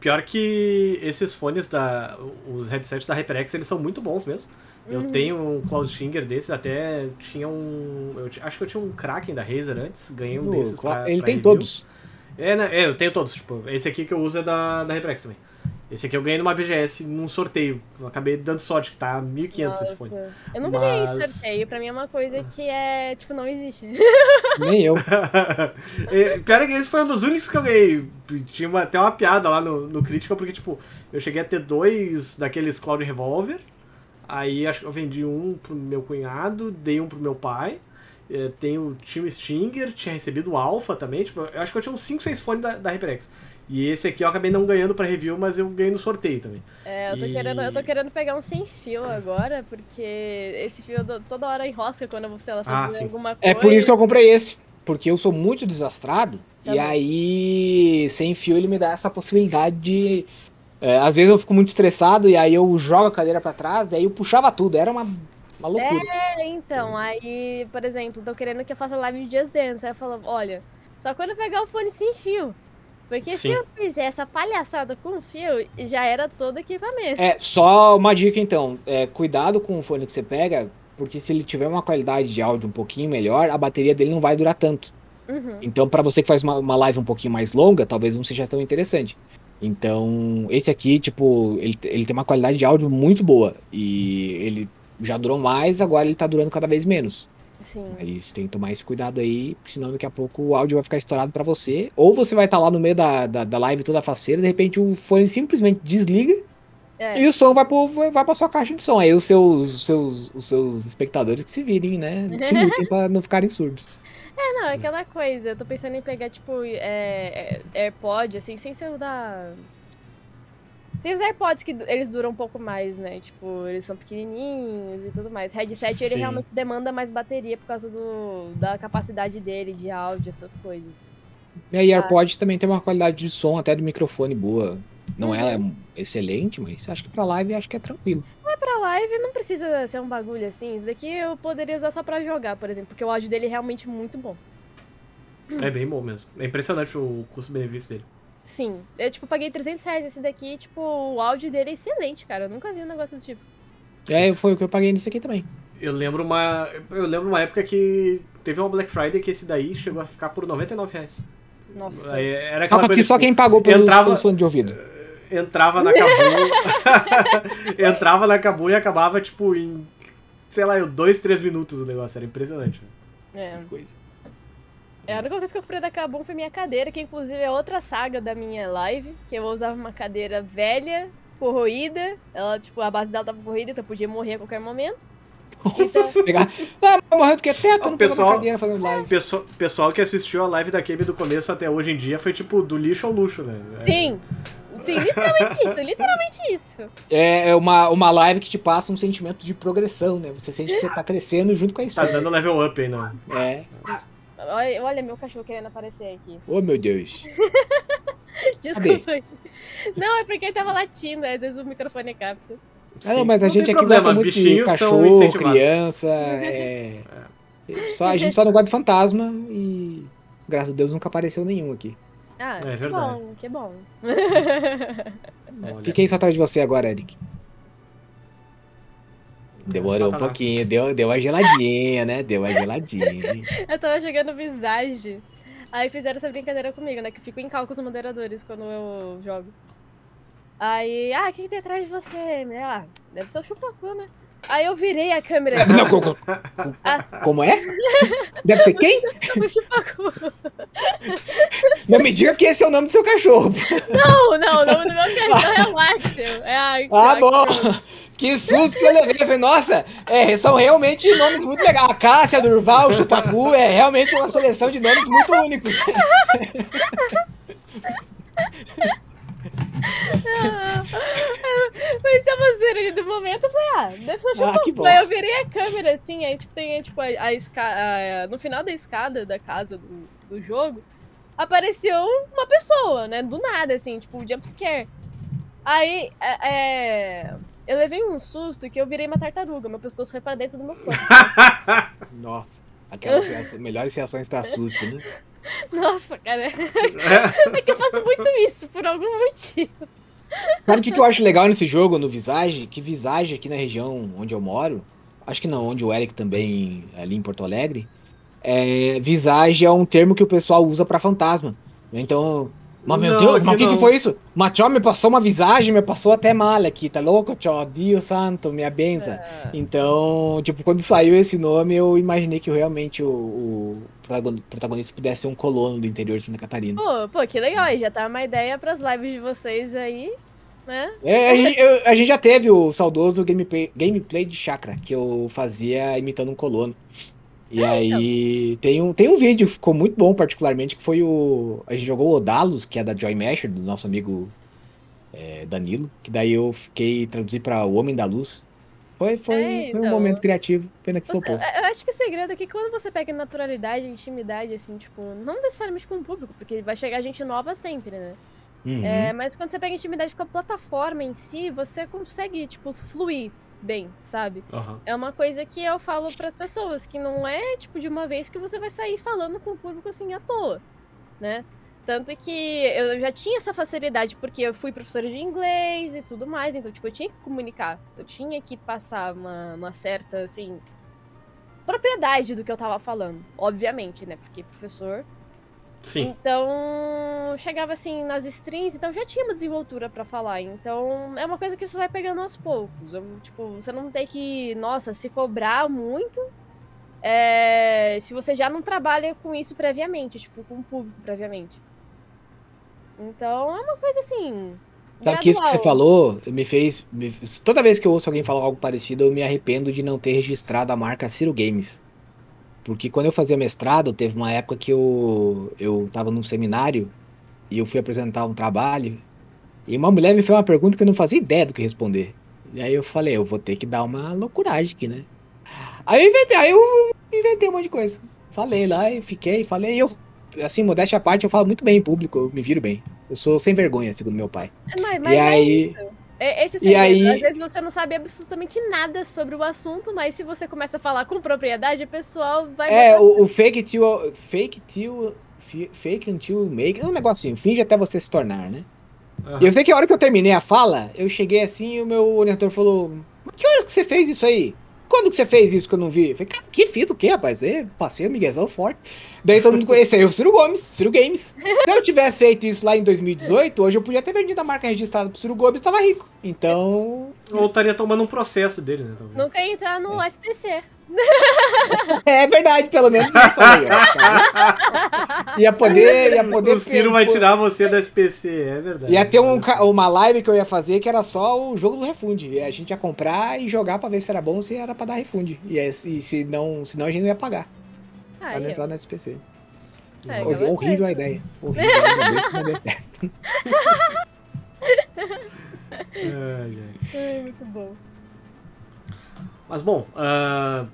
pior que esses fones da. Os headsets da HyperX, eles são muito bons mesmo. Eu Uhum. tenho um Cloud Stinger desses, até tinha um. Eu acho que eu tinha um Kraken da Razer antes, ganhei um desses pra, ele pra tem review. todos. É, né, é, eu tenho todos, tipo, esse aqui que eu uso é da, da HyperX também. Esse aqui eu ganhei numa BGS num sorteio. Eu acabei dando sorte, que tá 1.500 esse fone. Eu nunca ganhei Mas- sorteio, pra mim é uma coisa que é, tipo, não existe. [LAUGHS] Nem eu. É, [LAUGHS] Pior é que esse foi um dos únicos que eu ganhei. Tinha uma, até uma piada lá no, no Critical, porque, tipo, eu cheguei a ter dois daqueles Cloud Revolver. Aí acho que eu vendi um pro meu cunhado, dei um pro meu pai. É, tinha o Stinger, tinha recebido o Alpha também. Tipo, eu acho que eu tinha uns 5, 6 fones da, da HyperX. E esse aqui eu acabei não ganhando pra review, mas eu ganhei no sorteio também. É, eu tô, E- querendo, eu tô querendo pegar um sem fio agora, porque esse fio toda hora enrosca quando vou, sei lá, Ah, sim. alguma coisa. É por isso que eu comprei esse. Porque eu sou muito desastrado. Tá e bom. aí, sem fio, ele me dá essa possibilidade de. é, às vezes eu fico muito estressado e aí eu jogo a cadeira pra trás e aí eu puxava tudo. Era uma, uma loucura. É, então, aí, por exemplo, tô querendo que eu faça live de Just Dance. Aí eu falo, olha, só quando eu pegar o fone sem fio. Porque se Sim. eu fizer essa palhaçada com fio, já era todo equipamento. É, só uma dica então. É, cuidado com o fone que você pega, porque se ele tiver uma qualidade de áudio um pouquinho melhor, a bateria dele não vai durar tanto. Uhum. Então, pra você que faz uma, uma live um pouquinho mais longa, talvez não seja tão interessante. Então, esse aqui, tipo, ele, ele tem uma qualidade de áudio muito boa. E ele já durou mais, agora ele tá durando cada vez menos. Sim. Aí você tem que tomar esse cuidado aí, porque senão daqui a pouco o áudio vai ficar estourado pra você. Ou você vai estar lá no meio da, da, da live toda faceira, de repente o fone simplesmente desliga É. e o som vai, pro, vai, vai pra sua caixa de som. Aí os seus, os seus, os seus espectadores que se virem, né? Que lutem [LAUGHS] pra não ficarem surdos. É, não, é aquela coisa. Eu tô pensando em pegar, tipo, é, é, AirPod, assim, sem ser o da. Tem os AirPods que eles duram um pouco mais, né? Tipo, eles são pequenininhos e tudo mais. Headset, ele Sim. realmente demanda mais bateria por causa do, da capacidade dele, de áudio, essas coisas. E aí, AirPod também tem uma qualidade de som até do microfone boa. Não Uhum. é excelente, mas acho que pra live acho que é tranquilo. Mas pra live não precisa ser um bagulho assim. Isso daqui eu poderia usar só pra jogar, por exemplo, porque o áudio dele é realmente muito bom. É bem bom mesmo. É impressionante o custo-benefício dele. Sim. Eu, tipo, paguei 300 reais esse daqui, tipo, o áudio dele é excelente, cara. Eu nunca vi um negócio desse tipo. É, foi o que eu paguei nisso aqui também. Eu lembro uma. Eu lembro uma época que teve uma Black Friday que esse daí chegou a ficar por 99 reais. Nossa. Aí Era aquela Calma coisa que só tipo, quem pagou pelo, entrava- pelo fone de ouvido. [LAUGHS] entrava na Cabu. [LAUGHS] entrava na Cabu e acabava, tipo, em. Sei lá, 2, 3 minutos o negócio. Era impressionante. É. Coisa. É, a única coisa que eu comprei da Kabum foi minha cadeira, que inclusive é outra saga da minha live, que eu usava uma cadeira velha, corroída. Ela, tipo, a base dela tava corroída, então podia morrer a qualquer momento. Então, [LAUGHS] Pegar. Ah, morreu do que teto, não pessoal- na cadeira fazendo live. Pessoal, pessoal que assistiu a live da Kemi do começo até hoje em dia foi tipo do lixo ao luxo, né? É, sim. Sim, literalmente isso, literalmente isso. É é uma, uma live que te passa um sentimento de progressão, né? Você sente que você tá crescendo junto com a Tá história. dando level up aí, não. É. Olha, olha meu cachorro querendo aparecer aqui. Oh, meu Deus. [LAUGHS] Desculpa. Não, é porque ele tava latindo, às vezes o microfone capta. Ah, não, mas a Não gente aqui problema, gosta muito de bichinhos são cachorro, criança. É... Só, a gente só não gosta de fantasma e. Graças a Deus nunca apareceu nenhum aqui. Ah, É que verdade. bom, que bom. O Olha. que, que é isso atrás de você agora, Eric? Demorou um Satanás. pouquinho, deu, deu uma geladinha, né? Deu uma geladinha. [LAUGHS] Eu tava jogando Visage. Aí fizeram essa brincadeira comigo, né? Que eu fico em cal com os moderadores quando eu jogo. Aí, ah, o que, que tem atrás de você? Ah, deve ser o Chupacu, né? Aí eu virei a câmera. [LAUGHS] Não, co- co- como é? Deve ser quem? o Chupacu. Não me diga que esse é o nome do seu cachorro. Não, não, o nome do meu cachorro é o Axel. É a Ah, bom. Que susto que eu levei. Eu falei, nossa, é, são realmente nomes muito legais. A Cássia, Durval, Chupacu, é realmente uma seleção de nomes muito únicos. [LAUGHS] Mas é uma zoeira ali do momento, eu falei, ah, deve ser o Ah, Chupacu. que bom. Aí eu virei a câmera, assim, aí tipo, tem tipo, a, a escada. No final da escada da casa do, do jogo, apareceu uma pessoa, né? Do nada, assim, tipo, um jumpscare. Aí, é, é, eu levei um susto que eu virei uma tartaruga, meu pescoço foi pra dentro do meu corpo. [LAUGHS] Nossa, aquelas reações- melhores reações pra susto, né? [LAUGHS] Nossa, cara. É. Que eu faço muito isso, por algum motivo. Sabe o que, que eu acho legal nesse jogo, no Visage? Que Visage aqui na região onde eu moro, acho que não, onde o Eric também, ali em Porto Alegre, é, Visage é um termo que o pessoal usa pra fantasma. Então, mas meu Não, Deus, mas o que, que foi isso? Machó me passou uma visagem, me passou até mal aqui, tá louco, tchau? Deus santo, minha benção. Então, tipo, quando saiu esse nome, eu imaginei que realmente o, o protagon- protagonista pudesse ser um colono do interior de Santa Catarina. Pô, pô, que legal. Aí já tá uma ideia pras lives de vocês aí, né? É, a, gente, eu- a gente já teve o saudoso gameplay, gameplay de chakra, que eu fazia imitando um colono. E aí tem, um, tem um vídeo que ficou muito bom, particularmente, que foi o. A gente jogou o Odalos, que é da Joy Masher, do nosso amigo é, Danilo. Que daí eu fiquei traduzir pra O Homem da Luz. Foi, foi, É, foi um então. momento criativo, pena que flopou. eu acho que o segredo é que quando você pega naturalidade, intimidade, assim, tipo, não necessariamente com o público, porque vai chegar gente nova sempre, né? Uhum. É, mas quando você pega intimidade com a plataforma em si, você consegue, tipo, fluir bem, sabe? Aham. É uma coisa que eu falo pras pessoas, que não é, tipo, de uma vez que você vai sair falando com o público assim à toa, né? Tanto que eu já tinha essa facilidade, porque eu fui professora de inglês e tudo mais, então, tipo, eu tinha que comunicar. Eu tinha que passar uma, uma certa, assim, propriedade do que eu tava falando. Obviamente, né? Porque professor Sim. então, chegava assim nas strings, então já tinha uma desenvoltura pra falar. Então, é uma coisa que você vai pegando aos poucos. Eu, tipo, você não tem que, nossa, se cobrar muito. é, se você já não trabalha com isso previamente, tipo, com o público previamente. Então, é uma coisa assim. Sabe que isso que você falou me fez, me- Toda vez que eu ouço alguém falar algo parecido, eu me arrependo de não ter registrado a marca Ciro Games. Porque quando eu fazia mestrado, teve uma época que eu, eu tava num seminário e eu fui apresentar um trabalho. E uma mulher me fez uma pergunta que eu não fazia ideia do que responder. E aí eu falei, eu vou ter que dar uma loucuragem aqui, né? Aí eu inventei, aí eu inventei um monte de coisa. Falei lá e fiquei, falei, e eu, assim, modéstia à parte, eu falo muito bem em público, eu me viro bem. Eu sou sem vergonha, segundo meu pai. Mas, mas E é aí, isso. É, esse é o e segredo. aí- Às vezes você não sabe absolutamente nada sobre o assunto, mas se você começa a falar com propriedade, o pessoal vai. é, o, o fake till, fake till, fake until make, é um negocinho, finge até você se tornar, né? Aham. E eu sei que a hora que eu terminei a fala, eu cheguei assim e o meu orientador falou, mas que horas que você fez isso aí? Quando que você fez isso que eu não vi? Eu falei, cara, que fiz o quê, rapaz? Eu passei o Miguezão forte. Daí todo mundo conhecia aí o Ciro Gomes, Ciro Games. Se eu tivesse feito isso lá em 2018, hoje eu podia ter vendido a marca registrada pro Ciro Gomes e tava rico. Então, Ou estaria tomando um processo dele, né? talvez. Nunca ia entrar no SPC. [LAUGHS] é verdade, pelo menos isso aí. ó, tá? Ia poder, ia poder... o Ciro vai tirar você da SPC, é verdade. Ia ter um, uma live que eu ia fazer que era só o jogo do refunde. E A gente ia comprar e jogar pra ver se era bom ou se era pra dar refunde. E, aí, se, se não, senão a gente não ia pagar. Pra Aí, não ó. entrar no SPC. É, Hor- aquela horrível coisa. a ideia. Horrível, deu certo. [LAUGHS] Ai, ai. Ai, muito bom. Mas bom, ah,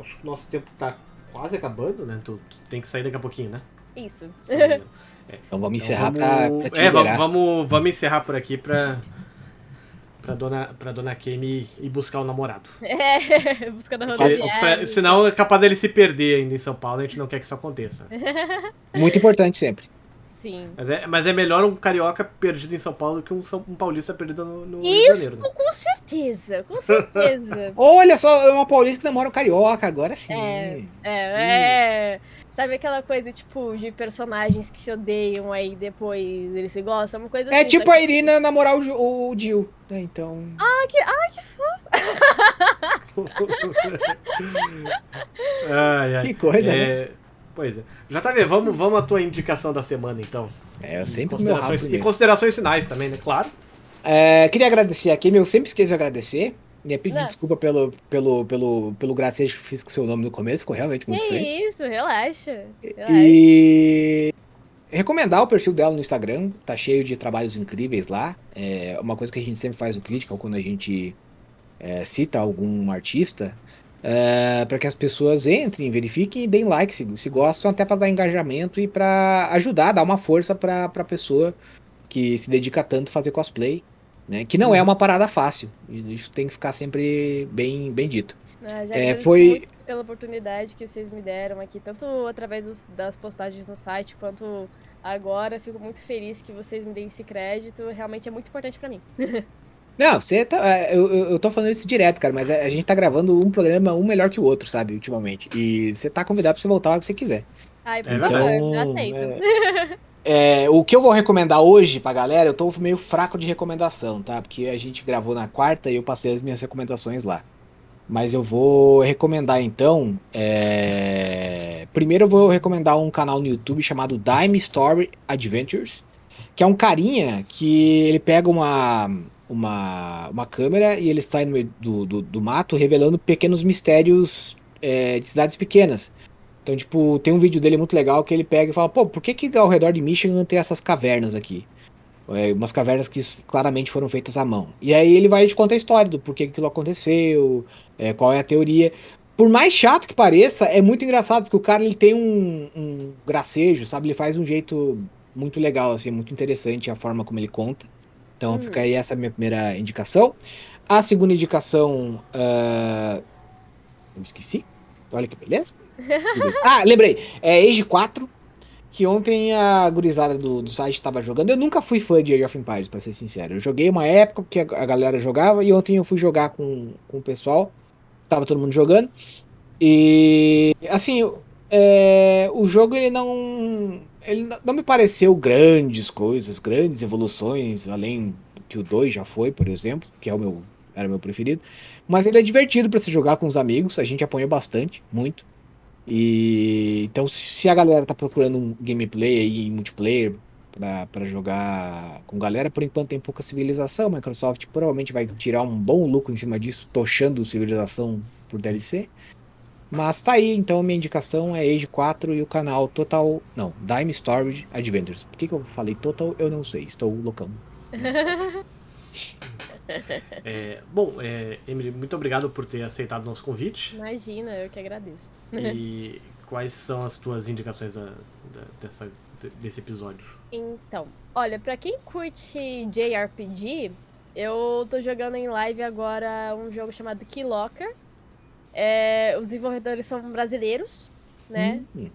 acho que o nosso tempo tá quase acabando, né? Tu, tu tem que sair daqui a pouquinho, né? Isso. Sim. [LAUGHS] Então vamos encerrar Então pra, vamos- pra te É, vamos, vamos, vamos encerrar por aqui pra, pra, dona, pra dona Kemi ir buscar o namorado. [LAUGHS] É, Porque, rodoviária. pra- senão é capaz dele se perder ainda em São Paulo, a gente não quer que isso aconteça. [LAUGHS] Muito importante sempre. Sim. Mas é, mas é melhor um carioca perdido em São Paulo que um, São- um paulista perdido no, no Rio de Isso, Janeiro. Né? com certeza, com certeza. [LAUGHS] Olha só, é uma paulista que namora um carioca, agora sim. É. É, é. Sabe aquela coisa, tipo, de personagens que se odeiam aí depois eles se gostam? Uma coisa É assim. tipo sabe? a Irina namorar o, o Jill. né? Então. Ah, que, ah, [LAUGHS] Ai, ai. Que coisa, né? É, Pois é. JV, vamos, vamos à tua indicação da semana, então. É, eu sempre e meu considerações, e considerações finais também, né? Claro. É, queria agradecer a Kim, eu sempre esqueço de agradecer. E pedir Não. desculpa pelo, pelo, pelo, pelo gracejo que fiz com o seu nome no começo, ficou realmente muito estranho. isso, relaxa. relaxa. E recomendar o perfil dela no Instagram, tá cheio de trabalhos incríveis lá. É uma coisa que a gente sempre faz no Critical quando a gente é, cita algum artista, é, para que as pessoas entrem, verifiquem e deem like se, se gostam, até para dar engajamento e para ajudar, dar uma força para a pessoa que se dedica tanto a fazer cosplay, né? Que não é uma parada fácil. Isso tem que ficar sempre bem, bem dito. Ah, já É, foi- pela oportunidade que vocês me deram aqui, tanto através dos- das postagens no site quanto agora. Fico muito feliz que vocês me deem esse crédito. Realmente é muito importante pra mim. [LAUGHS] Não, você tá. é, Eu, eu, tô falando isso direto, cara, mas a a gente tá gravando um programa um melhor que o outro, sabe, ultimamente. E você tá convidado pra você voltar a hora que você quiser. Ai, por É favor, Então, aceito. é, [LAUGHS] é, o que eu vou recomendar hoje pra galera, eu tô meio fraco de recomendação, tá? Porque a gente gravou na quarta e eu passei as minhas recomendações lá. Mas eu vou recomendar então. é, Primeiro eu vou recomendar um canal no YouTube chamado Dime Story Adventures, que é um carinha que ele pega uma, uma, uma câmera e ele sai do, do, do mato revelando pequenos mistérios é, de cidades pequenas. Então, tipo, tem um vídeo dele muito legal que ele pega e fala, pô, por que que ao redor de Michigan tem essas cavernas aqui? É, umas cavernas que claramente foram feitas à mão. E aí ele vai te contar a história do porquê que aquilo aconteceu, é, qual é a teoria. Por mais chato que pareça, é muito engraçado, porque o cara ele tem um, um gracejo, sabe? Ele faz um jeito muito legal, assim, muito interessante a forma como ele conta. Então Hum. fica aí essa minha primeira indicação. A segunda indicação. ah, Eu me esqueci. Olha que beleza. [LAUGHS] ah, lembrei. É Age 4. Que ontem a gurizada do, do site estava jogando. Eu nunca fui fã de Age of Empires, pra ser sincero. Eu joguei uma época que a, a galera jogava e ontem eu fui jogar com, com o pessoal. Tava todo mundo jogando. E assim, é, o jogo ele não. Ele não- me pareceu grandes coisas, grandes evoluções, além que o 2 já foi, por exemplo, que é o meu, era o meu preferido. Mas ele é divertido pra se jogar com os amigos, a gente apanhou bastante, muito. E então, se a galera tá procurando um gameplay aí, multiplayer, pra jogar com galera, por enquanto tem pouca civilização. Microsoft provavelmente vai tirar um bom lucro em cima disso, tochando civilização por DLC. Mas tá aí, então minha indicação é Age 4 e o canal Total. Não, Dime Storage Adventures. Por que, que eu falei Total? Eu não sei, estou loucão. [LAUGHS] É, bom, é, Emily, muito obrigado por ter aceitado o nosso convite. Imagina, eu que agradeço. E [LAUGHS] quais são as tuas indicações da- da- dessa, de- desse episódio? Então, olha, pra quem curte JRPG, eu tô jogando em live agora um jogo chamado Keylocker. É, os desenvolvedores são brasileiros, né? Hum.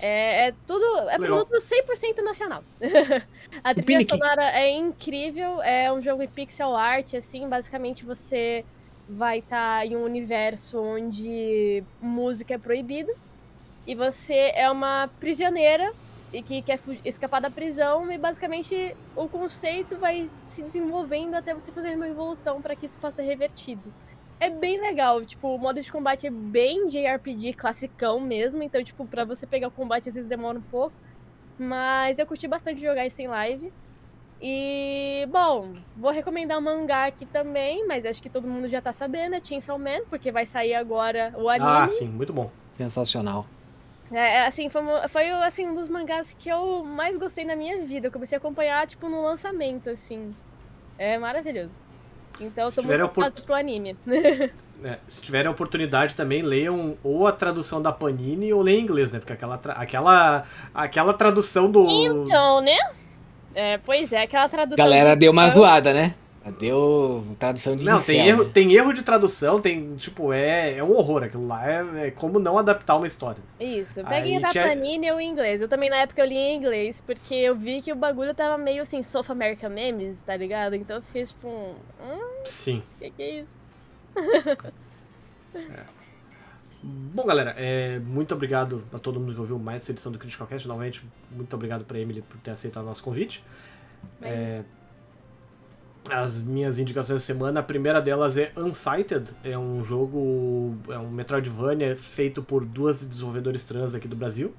É, é tudo. É Legal. produto 100% nacional. [LAUGHS] a trilha sonora é incrível. É um jogo em pixel art, assim. Basicamente, você vai estar em um universo onde música é proibido. E você é uma prisioneira e que quer escapar da prisão. E basicamente, o conceito vai se desenvolvendo até você fazer uma evolução para que isso possa ser revertido. É bem legal, tipo, o modo de combate é bem JRPG classicão mesmo, então, tipo, pra você pegar o combate às vezes demora um pouco. Mas eu curti bastante jogar isso em live. E, bom, vou recomendar um mangá aqui também, mas acho que todo mundo já tá sabendo, é Chainsaw Man, porque vai sair agora o anime. Ah, sim, muito bom. Sensacional. É, é, assim, foi, um- foi assim, um dos mangás que eu mais gostei na minha vida. Eu comecei a acompanhar, tipo, no lançamento, assim. É maravilhoso. Então eu tiver muito opor- pro anime. [LAUGHS] É, se tiverem a oportunidade também, leiam ou a tradução da Panini ou leiam em inglês, né? Porque aquela, tra- aquela, aquela tradução do. Então, né? É, pois é, aquela tradução. Galera do- deu uma zoada, né? Deu tradução de Não, incel, tem erro, né? tem erro de tradução, tem, tipo, é, é um horror. Aquilo lá é, é como não adaptar uma história. Isso, peguem da tinha- Panini ou em inglês. Eu também na época eu li em inglês, porque eu vi que o bagulho tava meio assim, South American Memes, tá ligado? Então eu fiz tipo um. Hum, Sim. o que, que é isso? [LAUGHS] Bom, galera, é, muito obrigado a todo mundo que ouviu mais essa edição do Critical Cast. Novamente, muito obrigado pra Emily por ter aceitado o nosso convite. Mas- É, as minhas indicações da semana, a primeira delas é Unsighted, é um jogo, é um Metroidvania feito por duas desenvolvedores trans aqui do Brasil.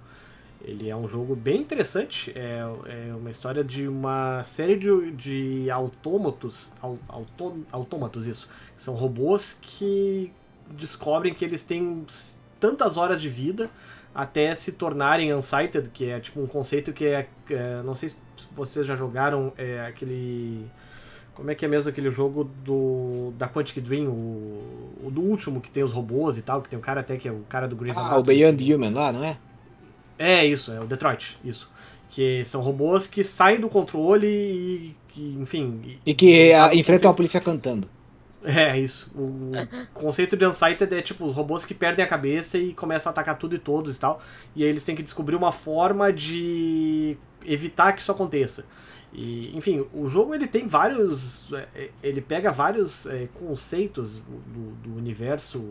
Ele é um jogo bem interessante, é, é uma história de uma série de, de autômatos, au- auto, autômatos, isso, são robôs que descobrem que eles têm tantas horas de vida até se tornarem unsighted, que é tipo um conceito que é, é, não sei se vocês já jogaram é, aquele como é que é mesmo aquele jogo do da Quantic Dream, o, o do último que tem os robôs e tal, que tem o cara até que é o cara do Grey's Ah, o Anatomy. Beyond Human lá, não é? É isso, é o Detroit, isso. Que são robôs que saem do controle e que, enfim, E que e- ah, enfrentam a polícia cantando. É, isso. O [LAUGHS] conceito de Unsighted é tipo os robôs que perdem a cabeça e começam a atacar tudo e todos e tal. E aí eles têm que descobrir uma forma de evitar que isso aconteça. E, enfim, o jogo ele tem vários. é, Ele pega vários é, conceitos do, do universo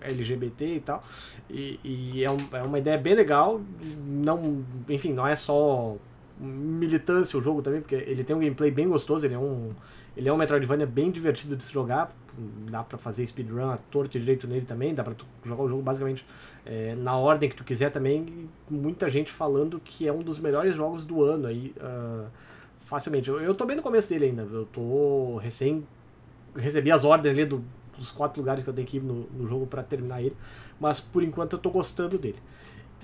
LGBT e tal. E, e é, um- é uma ideia bem legal. Não, enfim, não é só militância o jogo também, porque ele tem um gameplay bem gostoso, ele é um. Ele é um Metroidvania bem divertido de se jogar. Dá pra fazer speedrun à torta e direito nele também. Dá pra jogar o jogo basicamente é, na ordem que tu quiser também. Muita gente falando que é um dos melhores jogos do ano aí. ah, facilmente. Eu, eu tô bem no começo dele ainda. Eu tô recém. Recebi as ordens ali do- dos quatro lugares que eu tenho que ir no, no jogo pra terminar ele. Mas por enquanto eu tô gostando dele.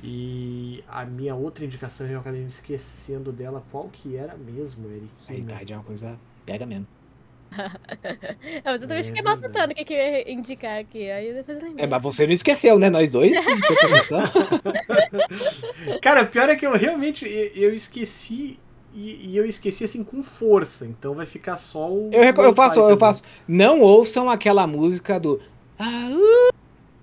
E a minha outra indicação eu acabei me esquecendo dela. Qual que era mesmo, Eric? A idade é uma coisa. Pega mesmo. Ah, [LAUGHS] mas eu também É fiquei verdade. matutando o que, que eu ia indicar aqui. Aí depois eu lembrei. É, mas você não esqueceu, né? Nós dois, [LAUGHS] compensação. [LAUGHS] Cara, pior é que eu realmente eu esqueci e, e eu esqueci assim com força. Então vai ficar só o. Eu, eu faço, eu Fighter, faço. Não ouçam aquela música do. Ah, uh,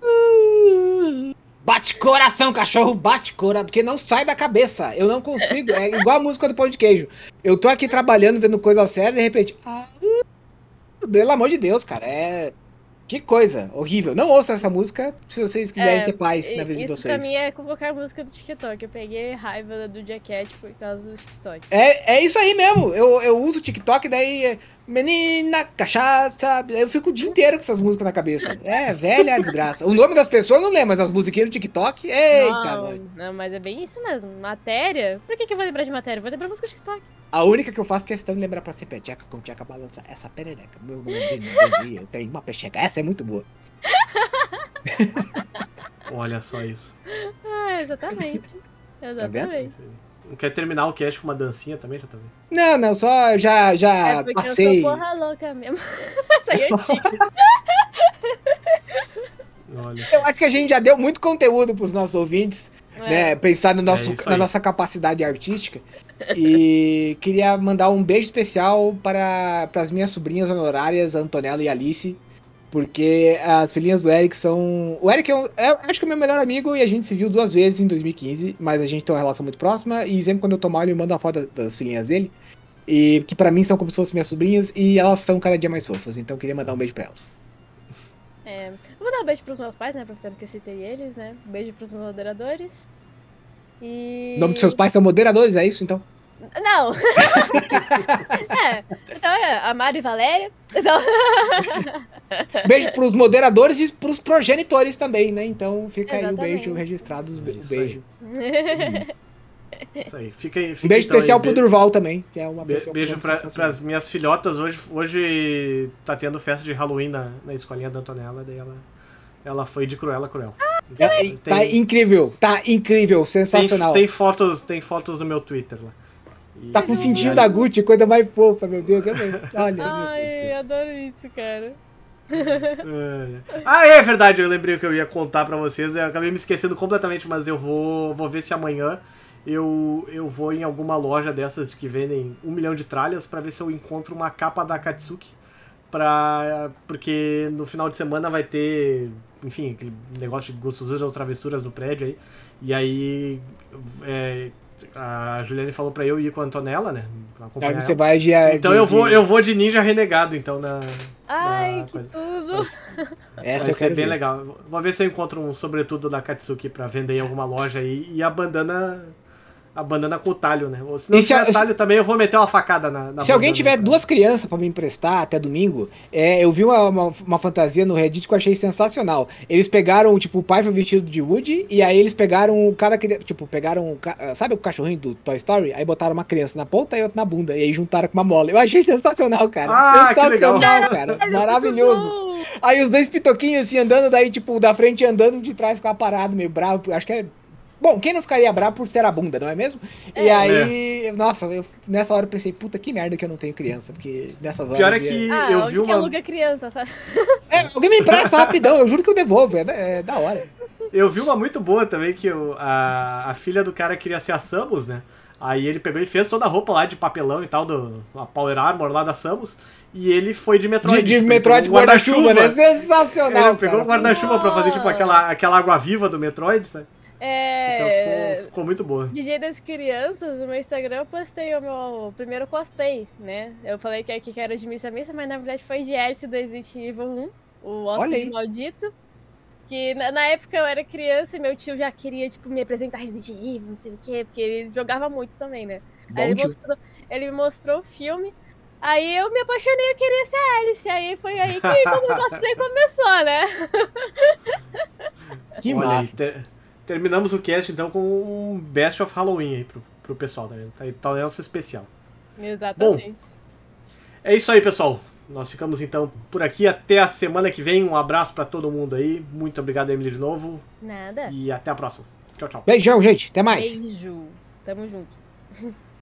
uh, Bate coração, cachorro, bate coração, porque não sai da cabeça. Eu não consigo. É igual a música do pão de queijo. Eu tô aqui trabalhando, vendo coisa séria, e de repente. Ah, uh, pelo amor de Deus, cara. É. Que coisa horrível. Não ouçam essa música se vocês quiserem É, ter paz na vida de Isso vocês. pra mim é convocar música do TikTok. Eu peguei raiva do Jacket por causa do TikTok. É, é isso aí mesmo. Eu, eu uso o TikTok, daí menina, cachaça. Eu fico o dia inteiro com essas músicas na cabeça. É, velha desgraça. O nome das pessoas eu não lembro, mas as musiquinhas do TikTok, eita, não, não, mas é bem isso mesmo. Matéria? Por que, que eu vou lembrar de matéria? Eu vou lembrar música do TikTok. A única que eu faço questão de lembrar pra sempre é Tcheca com Tcheca balança essa perereca. Meu nome é eu tenho uma pecheca. Essa é muito boa. Olha só isso. Ah, exatamente. Tá Exatamente. Não quer terminar o cast com uma dancinha também, já tá vendo? Não, não, só já, já é porque passei. eu sou porra louca mesmo. [LAUGHS] Aí é. [LAUGHS] Olha. Eu acho que a gente já deu muito conteúdo pros nossos ouvintes. É. né, pensar no nosso, É na aí. nossa capacidade artística. E queria mandar um beijo especial para as minhas sobrinhas honorárias, Antonella e Alice. Porque as filhinhas do Eric são. O Eric é, um- é- acho que é o meu melhor amigo e a gente se viu duas vezes em 2015, mas a gente tem uma relação muito próxima. E sempre quando eu tô mal, ele manda uma foto das filhinhas dele. E que pra mim são como se fossem minhas sobrinhas e elas são cada dia mais fofas. Então eu queria mandar um beijo pra elas. É, vou dar um beijo pros meus pais, né? Aproveitando que eu citei eles, né? Um beijo pros meus moderadores. E. O nome dos seus pais são moderadores, é isso então? Não! [LAUGHS] é, então é a Mari e Valéria. Então, [LAUGHS] Beijo pros moderadores e pros progenitores também, né? Então fica aí o Exatamente. beijo registrado, o isso beijo. Isso aí. Fica aí. Um Fica beijo então especial aí, pro Durval também, que é uma be- pessoa Beijo pra, pras minhas filhotas hoje. Hoje tá tendo festa de Halloween na, na escolinha da Antonella, daí ela, ela foi de Cruella Cruel. Então, É, tem- Tá incrível, tá incrível, tem, sensacional. tem fotos, tem fotos no meu Twitter lá. Tá com o cintinho da Gucci, coisa mais fofa, meu Deus. [LAUGHS] Olha, meu Deus do Ai, céu. adoro isso, cara. É. Ah, é verdade, eu lembrei o que eu ia contar pra vocês. Eu acabei me esquecendo completamente, mas eu vou, vou ver se amanhã eu, eu vou em alguma loja dessas de que vendem um milhão de tralhas pra ver se eu encontro uma capa da Katsuki. Pra, porque no final de semana vai ter, enfim, aquele negócio de gostosuras ou travessuras no prédio aí. E aí é, a Juliane falou pra eu ir com a Antonella, né? Aí você ela. vai de. Então de- eu vou, de- eu vou de ninja renegado, então, na. Ai, na que coisa. tudo. Mas- [LAUGHS] Essa Vai eu ser quero bem ver. legal. Vou ver se eu encontro um sobretudo da Katsuki pra vender em alguma loja aí. E a bandana. A bandana com o talho, né? Ou se não E tiver a- se- talho também, eu vou meter uma facada na. na Se alguém tiver cara. duas crianças pra me emprestar até domingo, é, eu vi uma, uma, uma fantasia no Reddit que eu achei sensacional. Eles pegaram, tipo, o pai foi vestido de Woody, e aí eles pegaram cada criança, tipo, pegaram, sabe o cachorrinho do Toy Story? Aí botaram uma criança na ponta e outra na bunda, e aí juntaram com uma mola. Eu achei sensacional, cara. Ah, que sensacional, cara. Maravilhoso. Aí os dois pitoquinhos assim andando, daí, tipo, da frente andando, de trás com a parada meio bravo. Acho que é. Bom, quem não ficaria bravo por ser a bunda, não é mesmo? E É. aí, nossa, eu- nessa hora eu pensei, puta que merda que eu não tenho criança, porque nessas horas. Pior é ia- que Ah, eu onde vi que uma. aluga criança, sabe? É, alguém me empresta rapidão, eu juro que eu devolvo, é da, é da hora. Eu vi uma muito boa também, que o- a, a filha do cara queria ser a Samus, né? Aí ele pegou e fez toda a roupa lá de papelão e tal, do a Power Armor lá da Samus. E ele foi de Metroid. De, de tipo, Metroid pegou um guarda-chuva, né? Sensacional. Ele pegou o guarda-chuva pra fazer, tipo, aquela, aquela água viva do Metroid, sabe? Então É. ficou, ficou muito boa. DJ das crianças, no meu Instagram eu postei o meu primeiro cosplay, né? Eu falei que aqui que era de Missa Missa, mas na verdade foi de Alice do Resident Evil 1, o hóspede maldito. Que na, na época eu era criança e meu tio já queria, tipo, me apresentar Resident Evil, não sei o quê, porque ele jogava muito também, né? Bom Aí ele, mostrou, ele me mostrou o filme. Aí eu me apaixonei, eu queria ser a Alice. Aí foi aí que o cosplay começou, né? [LAUGHS] Que Olha aí, massa. te- terminamos o cast então com um Best of Halloween aí pro, pro pessoal, tá vendo? Tá tá nosso especial. Exatamente. É isso aí, pessoal. Nós ficamos então por aqui. Até a semana que vem. Um abraço pra todo mundo aí. Muito obrigado, Emily, de novo. Nada. E até a próxima. Tchau, tchau. Beijão, gente. Até mais. Beijo. Tamo junto. [LAUGHS]